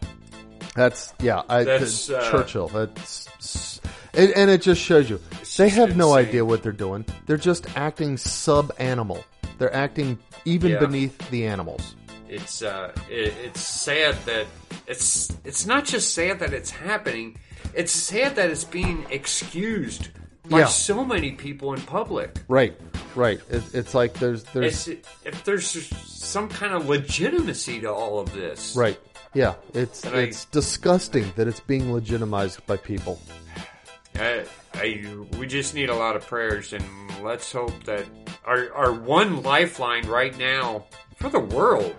that's yeah. I, That's, the- uh, Churchill. That's and, and it just shows you they have no idea what they're doing. They're just acting sub animal. They're acting even Yeah. beneath the animals. it's uh, it, it's sad that it's it's not just sad that it's happening. It's sad that it's being excused by Yeah. so many people in public. Right, right. It, it's like there's there's It's, if there's some kind of legitimacy to all of this, right. Yeah, it's And I- it's disgusting that it's being legitimized by people. I, I, we just need a lot of prayers, and let's hope that our our one lifeline right now for the world,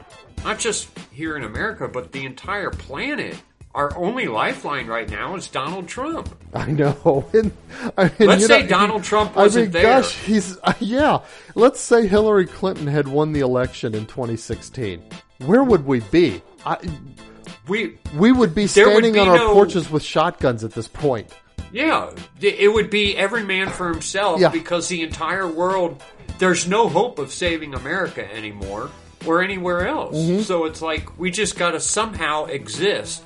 not just here in America, but the entire planet. Our only lifeline right now is Donald Trump. [LAUGHS] I know. And, [LAUGHS] I mean, Let's say know, Donald Trump wasn't mean, there. gosh, he's [LAUGHS] uh, yeah. Let's say Hillary Clinton had won the election in 2016. Where would we be? I, We, we would be There would standing be on our no- porches with shotguns at this point. yeah, it would be every man for himself Yeah. because the entire world. There's no hope of saving America anymore or anywhere else. Mm-hmm. So it's like we just got to somehow exist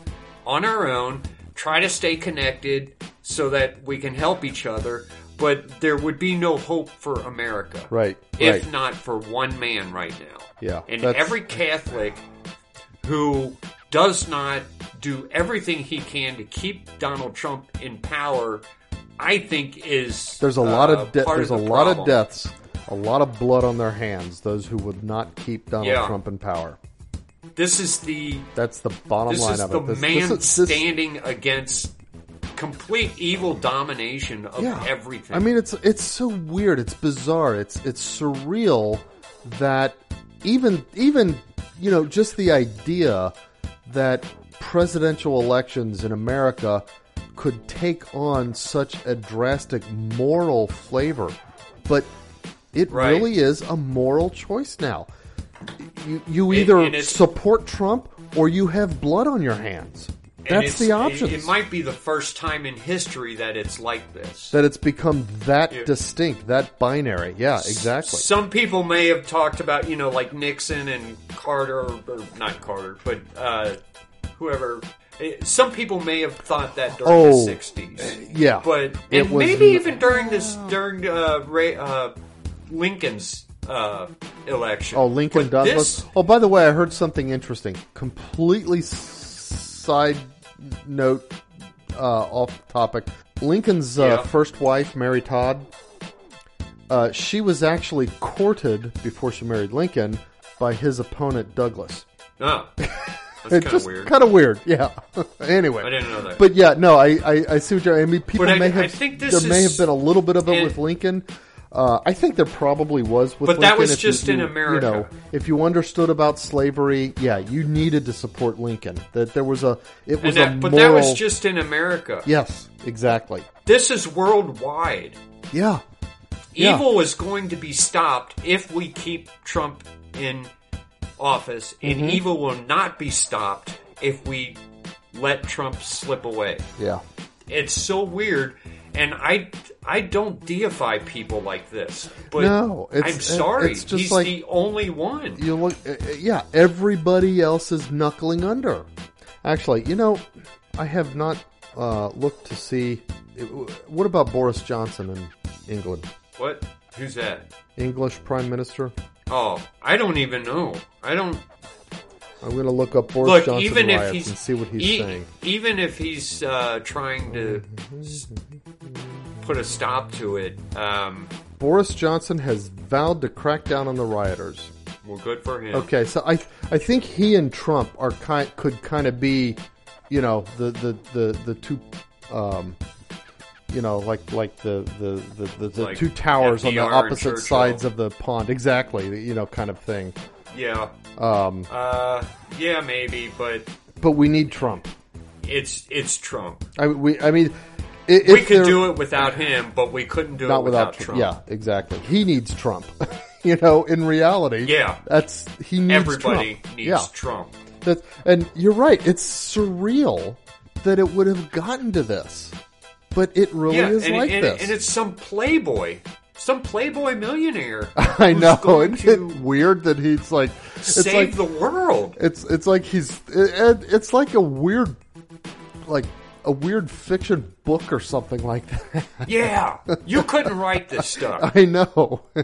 on our own, try to stay connected so that we can help each other. But there would be no hope for America, Right, If right. not for one man right now. Yeah, and every Catholic who does not do everything he can to keep Donald Trump in power, I think is There's a lot uh, of de- there's a the lot of deaths, a lot of blood on their hands. Those who would not keep Donald Yeah. Trump in power. This is the That's the bottom this line is of the it. This, man this, is- this- standing against complete evil domination of yeah. everything. I mean, it's it's so weird. It's bizarre. It's it's surreal that even even you know just the idea that presidential elections in America could take on such a drastic moral flavor, but it Right. really is a moral choice now. You, you either and it's- support Trump or you have blood on your hands. That's the option. It, it might be the first time in history that it's like this. that it's become that distinct, that binary. Yeah, exactly. Some people may have talked about, you know, like Nixon and Carter, or not Carter, but uh, whoever. Eh, Some people may have thought that during Oh, the '60s, Yeah, but It and was maybe even during this during uh, Ray, uh, Lincoln's uh, election. Oh, Lincoln But Douglas. this- Oh, by the way, I heard something interesting. Completely side note, uh, off topic. Lincoln's uh, Yeah. first wife, Mary Todd, uh, she was actually courted before she married Lincoln by his opponent Douglas. oh, that's It's kind of just weird. kind of weird. Yeah. [LAUGHS] anyway, I didn't know that. But yeah, no, I, I, I see what you're. I mean, people But I- may have. I think this there may have been a little bit of it and- with Lincoln. Uh, I think there probably was with. But that Lincoln was if you- just in America. You know, if you understood about slavery, yeah, you needed to support Lincoln. That there was a. It was that- a but moral. that was just in America. Yes, exactly. This is worldwide. Yeah. Yeah. Evil is going to be stopped if we keep Trump in office, and Mm-hmm. evil will not be stopped if we let Trump slip away. Yeah. It's so weird, and I I don't deify people like this, but No, it's- I'm sorry, it's just he's like- the only one. You look. uh, uh, yeah, everybody else is knuckling under. Actually, you know, I have not uh, looked to see. What about Boris Johnson in England? What? Who's that? English Prime Minister. Oh, I don't even know. I don't. I'm going to look up Boris Look, Johnson even if he's and see what he's e- saying. even if he's uh, trying to put a stop to it, um, Boris Johnson has vowed to crack down on the rioters. well, good for him. Okay, so I I think he and Trump are kind could kind of be, you know, the the the the two, um, you know, like like the the the, the, the Like two towers on the opposite sides of the pond. Exactly, you know, kind of thing. Yeah. Um, Uh, yeah, maybe, but but we need Trump. it's it's Trump. I we I mean, i- if we could there- do it without him, but we couldn't do it without, without, Trump. Trump. Yeah, exactly. He needs Trump. [LAUGHS] you know, in reality, Yeah. that's he needs Everybody Trump. needs yeah. Trump. That, and you're right. It's surreal that it would have gotten to this, but it really Yeah, is and, like and, this. and it's some playboy, some playboy millionaire. [LAUGHS] I know. going Isn't it weird that he's like it's save like the world. it's it's like he's it, it's like a weird like a weird fiction book or something like that. [LAUGHS] Yeah, you couldn't write this stuff. I know. [LAUGHS]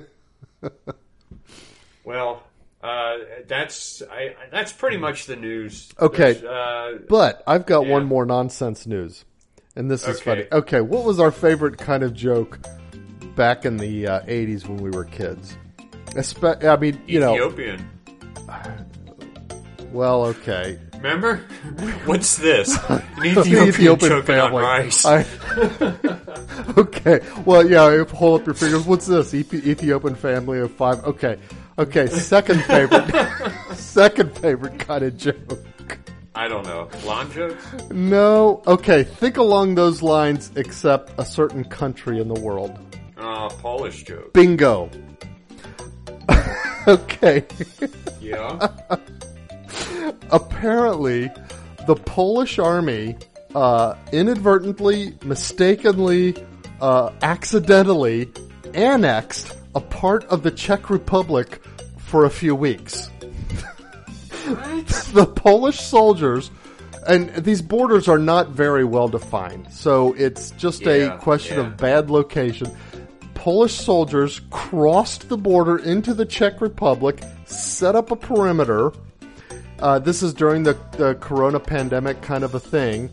Well, uh, that's I, that's pretty much the news. Okay. Uh, But I've got Yeah. one more nonsense news, and this is Okay. funny. Okay, what was our favorite kind of joke back in the uh, '80s when we were kids? Espe- I mean, you know, Ethiopian. well, okay. Remember? [LAUGHS] What's this? [LAUGHS] An Ethiopian, Ethiopian choking family. on rice. I- [LAUGHS] okay, well, yeah. Hold up your fingers. What's this? Ethi- Ethiopian family of five. Okay, okay. Second favorite. second favorite kind of joke. I don't know. Lawn jokes? No. Okay, think along those lines, except a certain country in the world. Uh, Polish joke. Bingo. [LAUGHS] okay. Yeah. [LAUGHS] Apparently, the Polish army uh, inadvertently, mistakenly, uh, accidentally annexed a part of the Czech Republic for a few weeks. [LAUGHS] the Polish soldiers, and these borders are not very well defined, so it's just Yeah, a question yeah. of bad location. Polish soldiers crossed the border into the Czech Republic, set up a perimeter. Uh, this is during the, the corona pandemic kind of a thing.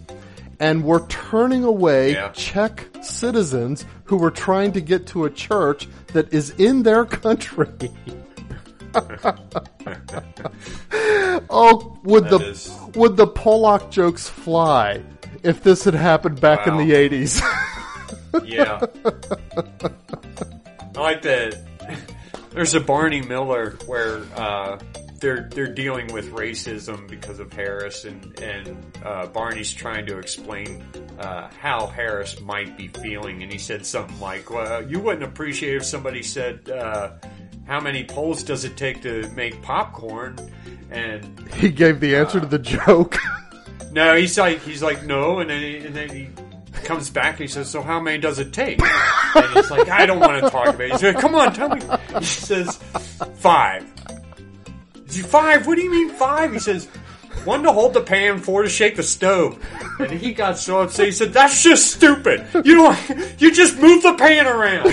And were turning away Yeah. Czech citizens who were trying to get to a church that is in their country. [LAUGHS] oh, would That the is- would the Polak jokes fly if this had happened back in the eighties? [LAUGHS] Yeah. I like that. There's a Barney Miller where uh, they're they're dealing with racism because of Harris, and and uh, Barney's trying to explain uh, how Harris might be feeling, and he said something like, "Well, you wouldn't appreciate if somebody said." Uh, how many poles does it take to make popcorn? And He gave the answer to the joke. no, he's like, he's like, no, and then he, and then he comes back and he says, so how many does it take? And he's like, I don't want to talk about it. He's like, come on, tell me. He says, five. He five? What do you mean five? He says, one to hold the pan, four to shake the stove. And he got so upset. He said, "That's just stupid. You don't. You just move the pan around."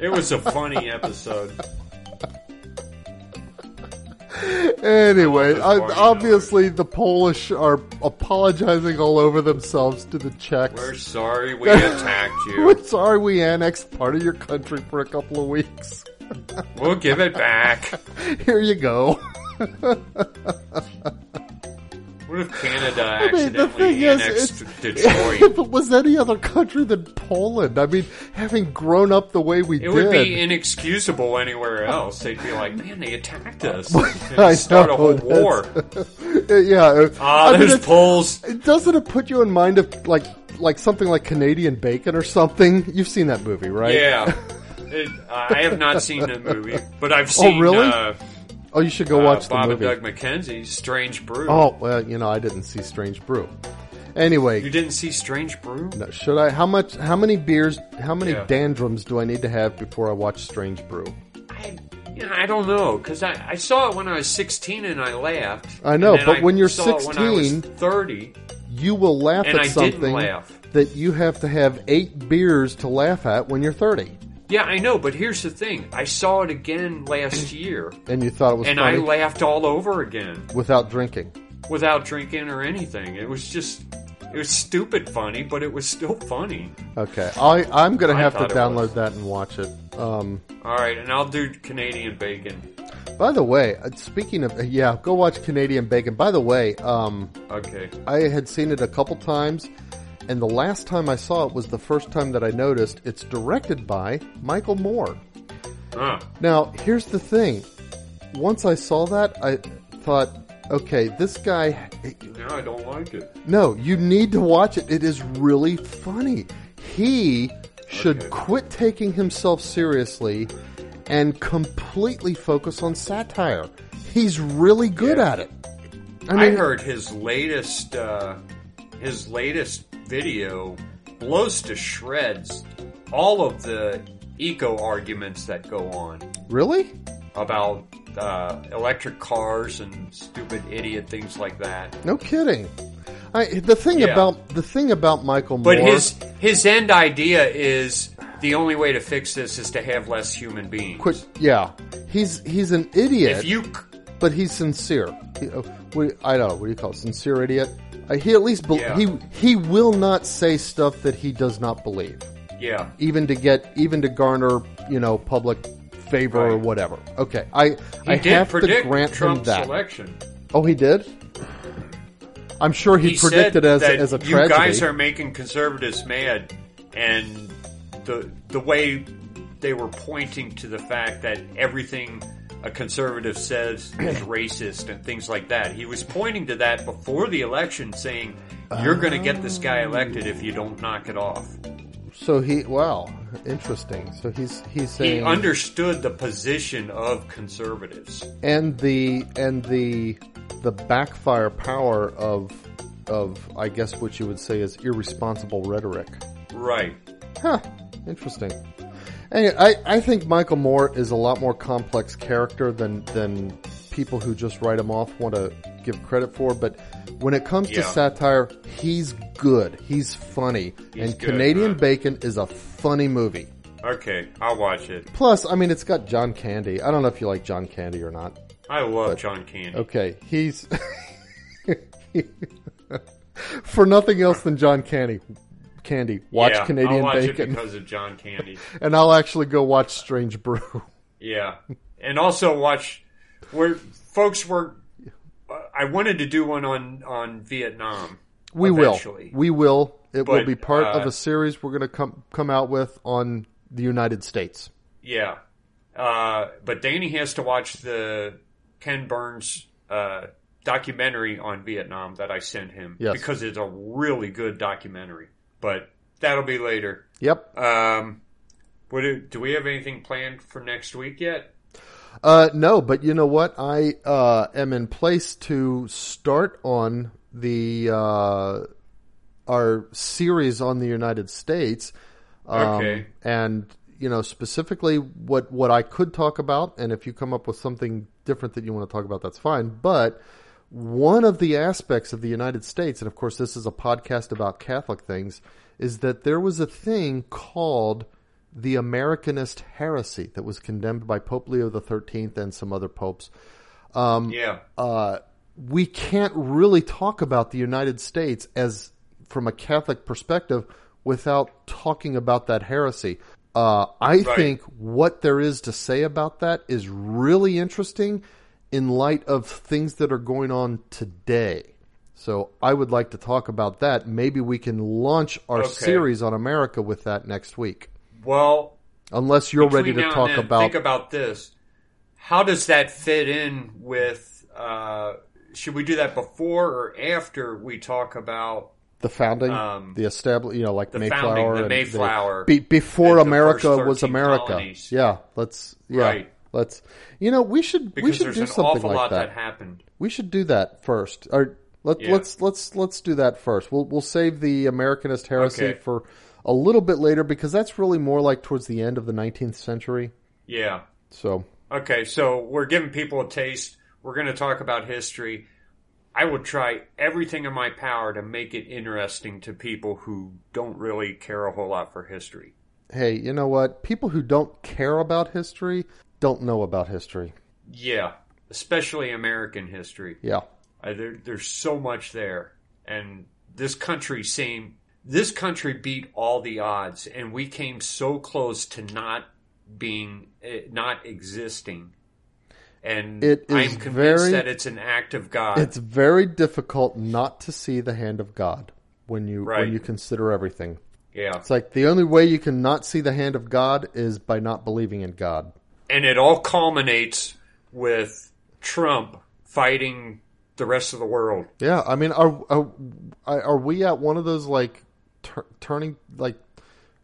it was a funny episode. Anyway, That was funny, I, obviously the Polish are apologizing all over themselves to the Czechs. We're sorry we attacked [LAUGHS] you. We're sorry we annexed part of your country for a couple of weeks. We'll give it back. [LAUGHS] Here you go. [LAUGHS] What if Canada I mean, the thing is, Detroit? [LAUGHS] if it was any other country than Poland, I mean, having grown up the way we It did, it would be inexcusable anywhere else. They'd be like, "Man, they attacked us." [LAUGHS] I start a whole war. [LAUGHS] yeah. Ah, I mean, those Poles. Doesn't it put you in mind of like like something like Canadian Bacon or something? You've seen that movie, right? Yeah. It, I have not seen the movie, but I've seen Oh, really? uh, Oh, you should go uh, watch the Bob and. Doug McKenzie's Strange Brew. Oh well, you know, I didn't see Strange Brew. Anyway, You didn't see Strange Brew? no, should I? How much? How many beers? How many Yeah. dandrums do I need to have before I watch Strange Brew? I, you know, I don't know because I, I saw it when I was 16 and I laughed. I know, but I when you're it when I was 16 30, You will laugh at something laugh. that you have to have eight beers to laugh at when you're 30, Yeah, I know, but here's the thing: I saw it again last [CLEARS THROAT] year, and you thought it was and funny I laughed all over again without drinking. without drinking or anything. It was just, it was stupid funny, but it was still funny. Okay, I, I'm going to I have to download that and watch it. Um, All right, and I'll do Canadian bacon. by the way, uh, speaking of yeah, go watch Canadian Bacon. By the way, um, Okay. I had seen it a couple times, and the last time I saw it was the first time that I noticed it's directed by Michael Moore. Ah, Now, here's the thing. Once I saw that, I thought, okay, this guy. no, I don't like it. No, you need to watch it. It is really funny. He should Okay. quit taking himself seriously and completely focus on satire. He's really good Yeah. at it. I, mean, I heard his latest, uh, his latest video blows to shreds all of the eco arguments that go on Really? about uh, electric cars and stupid idiot things like that. No kidding. I, the thing Yeah. about the thing about Michael Moore, But his his end idea is the only way to fix this is to have less human beings. quit, yeah, he's he's an idiot, If you, but he's sincere. He, uh, what- I don't know what do you call it, sincere idiot. Uh, he at least be- Yeah. he he will not say stuff that he does not believe, yeah, even to get even to garner you know public favor or whatever. Okay, I he I did have to grant Trump's him that. election. Oh, he did. I'm sure he, he predicted as as a you guys are making conservatives mad, and the the way they were pointing to the fact that everything a conservative says is [CLEARS THROAT] racist and things like that. He was pointing to that before the election, saying you're going to get this guy elected if you don't knock it off. so he wow, interesting. So he's he's saying He understood the position of conservatives. and the and the the backfire power of of I guess what you would say is irresponsible rhetoric. Right. Huh. Interesting. I, I think Michael Moore is a lot more complex character than than people who just write him off want to give credit for. But when it comes to satire, he's good. He's funny. He's and good, Canadian huh? Bacon is a funny movie. Okay, I'll watch it. Plus, I mean, it's got John Candy. I don't know if you like John Candy or not. I love John Candy. Okay, he's [LAUGHS] for nothing else than John Candy. Candy, watch yeah, Canadian I'll watch it Bacon, because of John Candy. [LAUGHS] and I'll actually go watch Strange Brew. [LAUGHS] Yeah, and also watch where folks were. uh, I wanted to do one on on Vietnam. We eventually. will, we will. It will be part of uh, a series we're going to come come out with on the United States. Yeah, uh, but Danny has to watch the Ken Burns uh, documentary on Vietnam that I sent him Yes. because it's a really good documentary. But that'll be later. Yep. Um, what do, do we have anything planned for next week yet? Uh, no, but you know what? I uh, am in place to start on the uh, our series on the United States. Um, Okay. And you know specifically what what I could talk about, and if you come up with something different that you want to talk about, that's fine. But one of the aspects of the United States, and of course this is a podcast about Catholic things, is that there was a thing called the Americanist heresy that was condemned by Pope Leo XIII and some other popes. Um, Yeah. uh, we can't really talk about the United States as from a Catholic perspective without talking about that heresy. Uh, I think what there is to say about that is really interesting in light of things that are going on today. So I would like to talk about that. Maybe we can launch our Okay. series on America with that next week. Well, Unless you're ready to talk then, about think about this. How does that fit in with? Uh, should we do that before or after we talk about the founding, um, the establish, you know, like the Mayflower, founding, the Mayflower be, before the America was America. colonies. Yeah, let's yeah, Right. Let's. You know, we should we should there's do an something awful like lot that. that. happened. We should do that first. Or let, Yeah. let's let's let's do that first. We'll we'll save the Americanist heresy Okay. for a little bit later because that's really more like towards the end of the 19th century. Yeah. So Okay, so we're giving people a taste. We're going to talk about history. I will try everything in my power to make it interesting to people who don't really care a whole lot for history. hey, you know what? People who don't care about history don't know about history. Yeah, especially American history. Yeah. Uh, there, there's so much there, and this country seemed this country beat all the odds, and we came so close to not being eh, not existing. And It is I'm convinced very- that it's an act of God. It's very difficult not to see the hand of God when you Right. when you consider everything. yeah, It's like the only way you can not see the hand of God is by not believing in God. And it all culminates with Trump fighting the rest of the world. Yeah, I mean, are are, are we at one of those like tur- turning like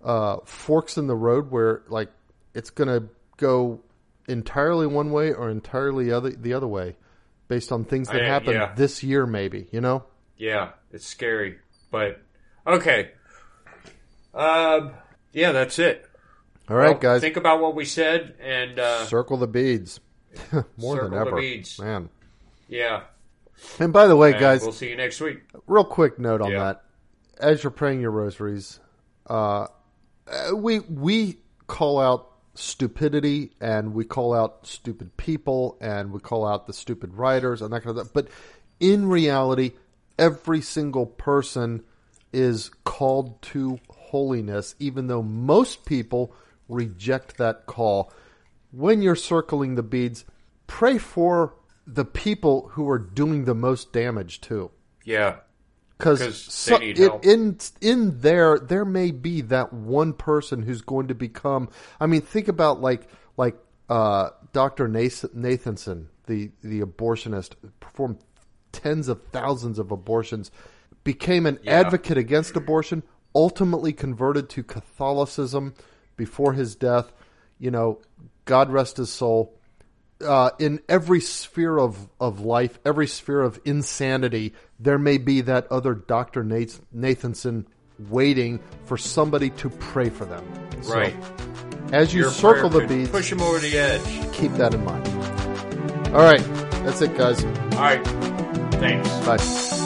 uh, forks in the road where like it's gonna go entirely one way or entirely other the other way, based on things that I- happened yeah. this year, maybe you know? Yeah, it's scary, but okay. Um, yeah, that's it. All right, Well, guys, think about what we said, and uh, circle the beads [LAUGHS] more than ever, beeds. man. yeah, And by the way, and guys, we'll see you next week. real quick note on Yeah. that: as you're praying your rosaries, uh, uh, we we call out stupidity and we call out stupid people and we call out the stupid writers and that kind of stuff. But in reality, every single person is called to holiness, even though most people reject that call. When you're circling the beads, pray for the people who are doing the most damage too Yeah, Because need in, in in there there may be that one person who's going to become i mean think about like like uh, dr nathanson the the abortionist performed tens of thousands of abortions became an Yeah. advocate against abortion ultimately converted to catholicism before his death you know god rest his soul uh, in every sphere of, of life, every sphere of insanity, there may be that other Dr. Nath- Nathanson waiting for somebody to pray for them. So, right. as you Your circle the beads, push him over the edge. keep that in mind. All right. That's it, guys. All right. Thanks. Bye.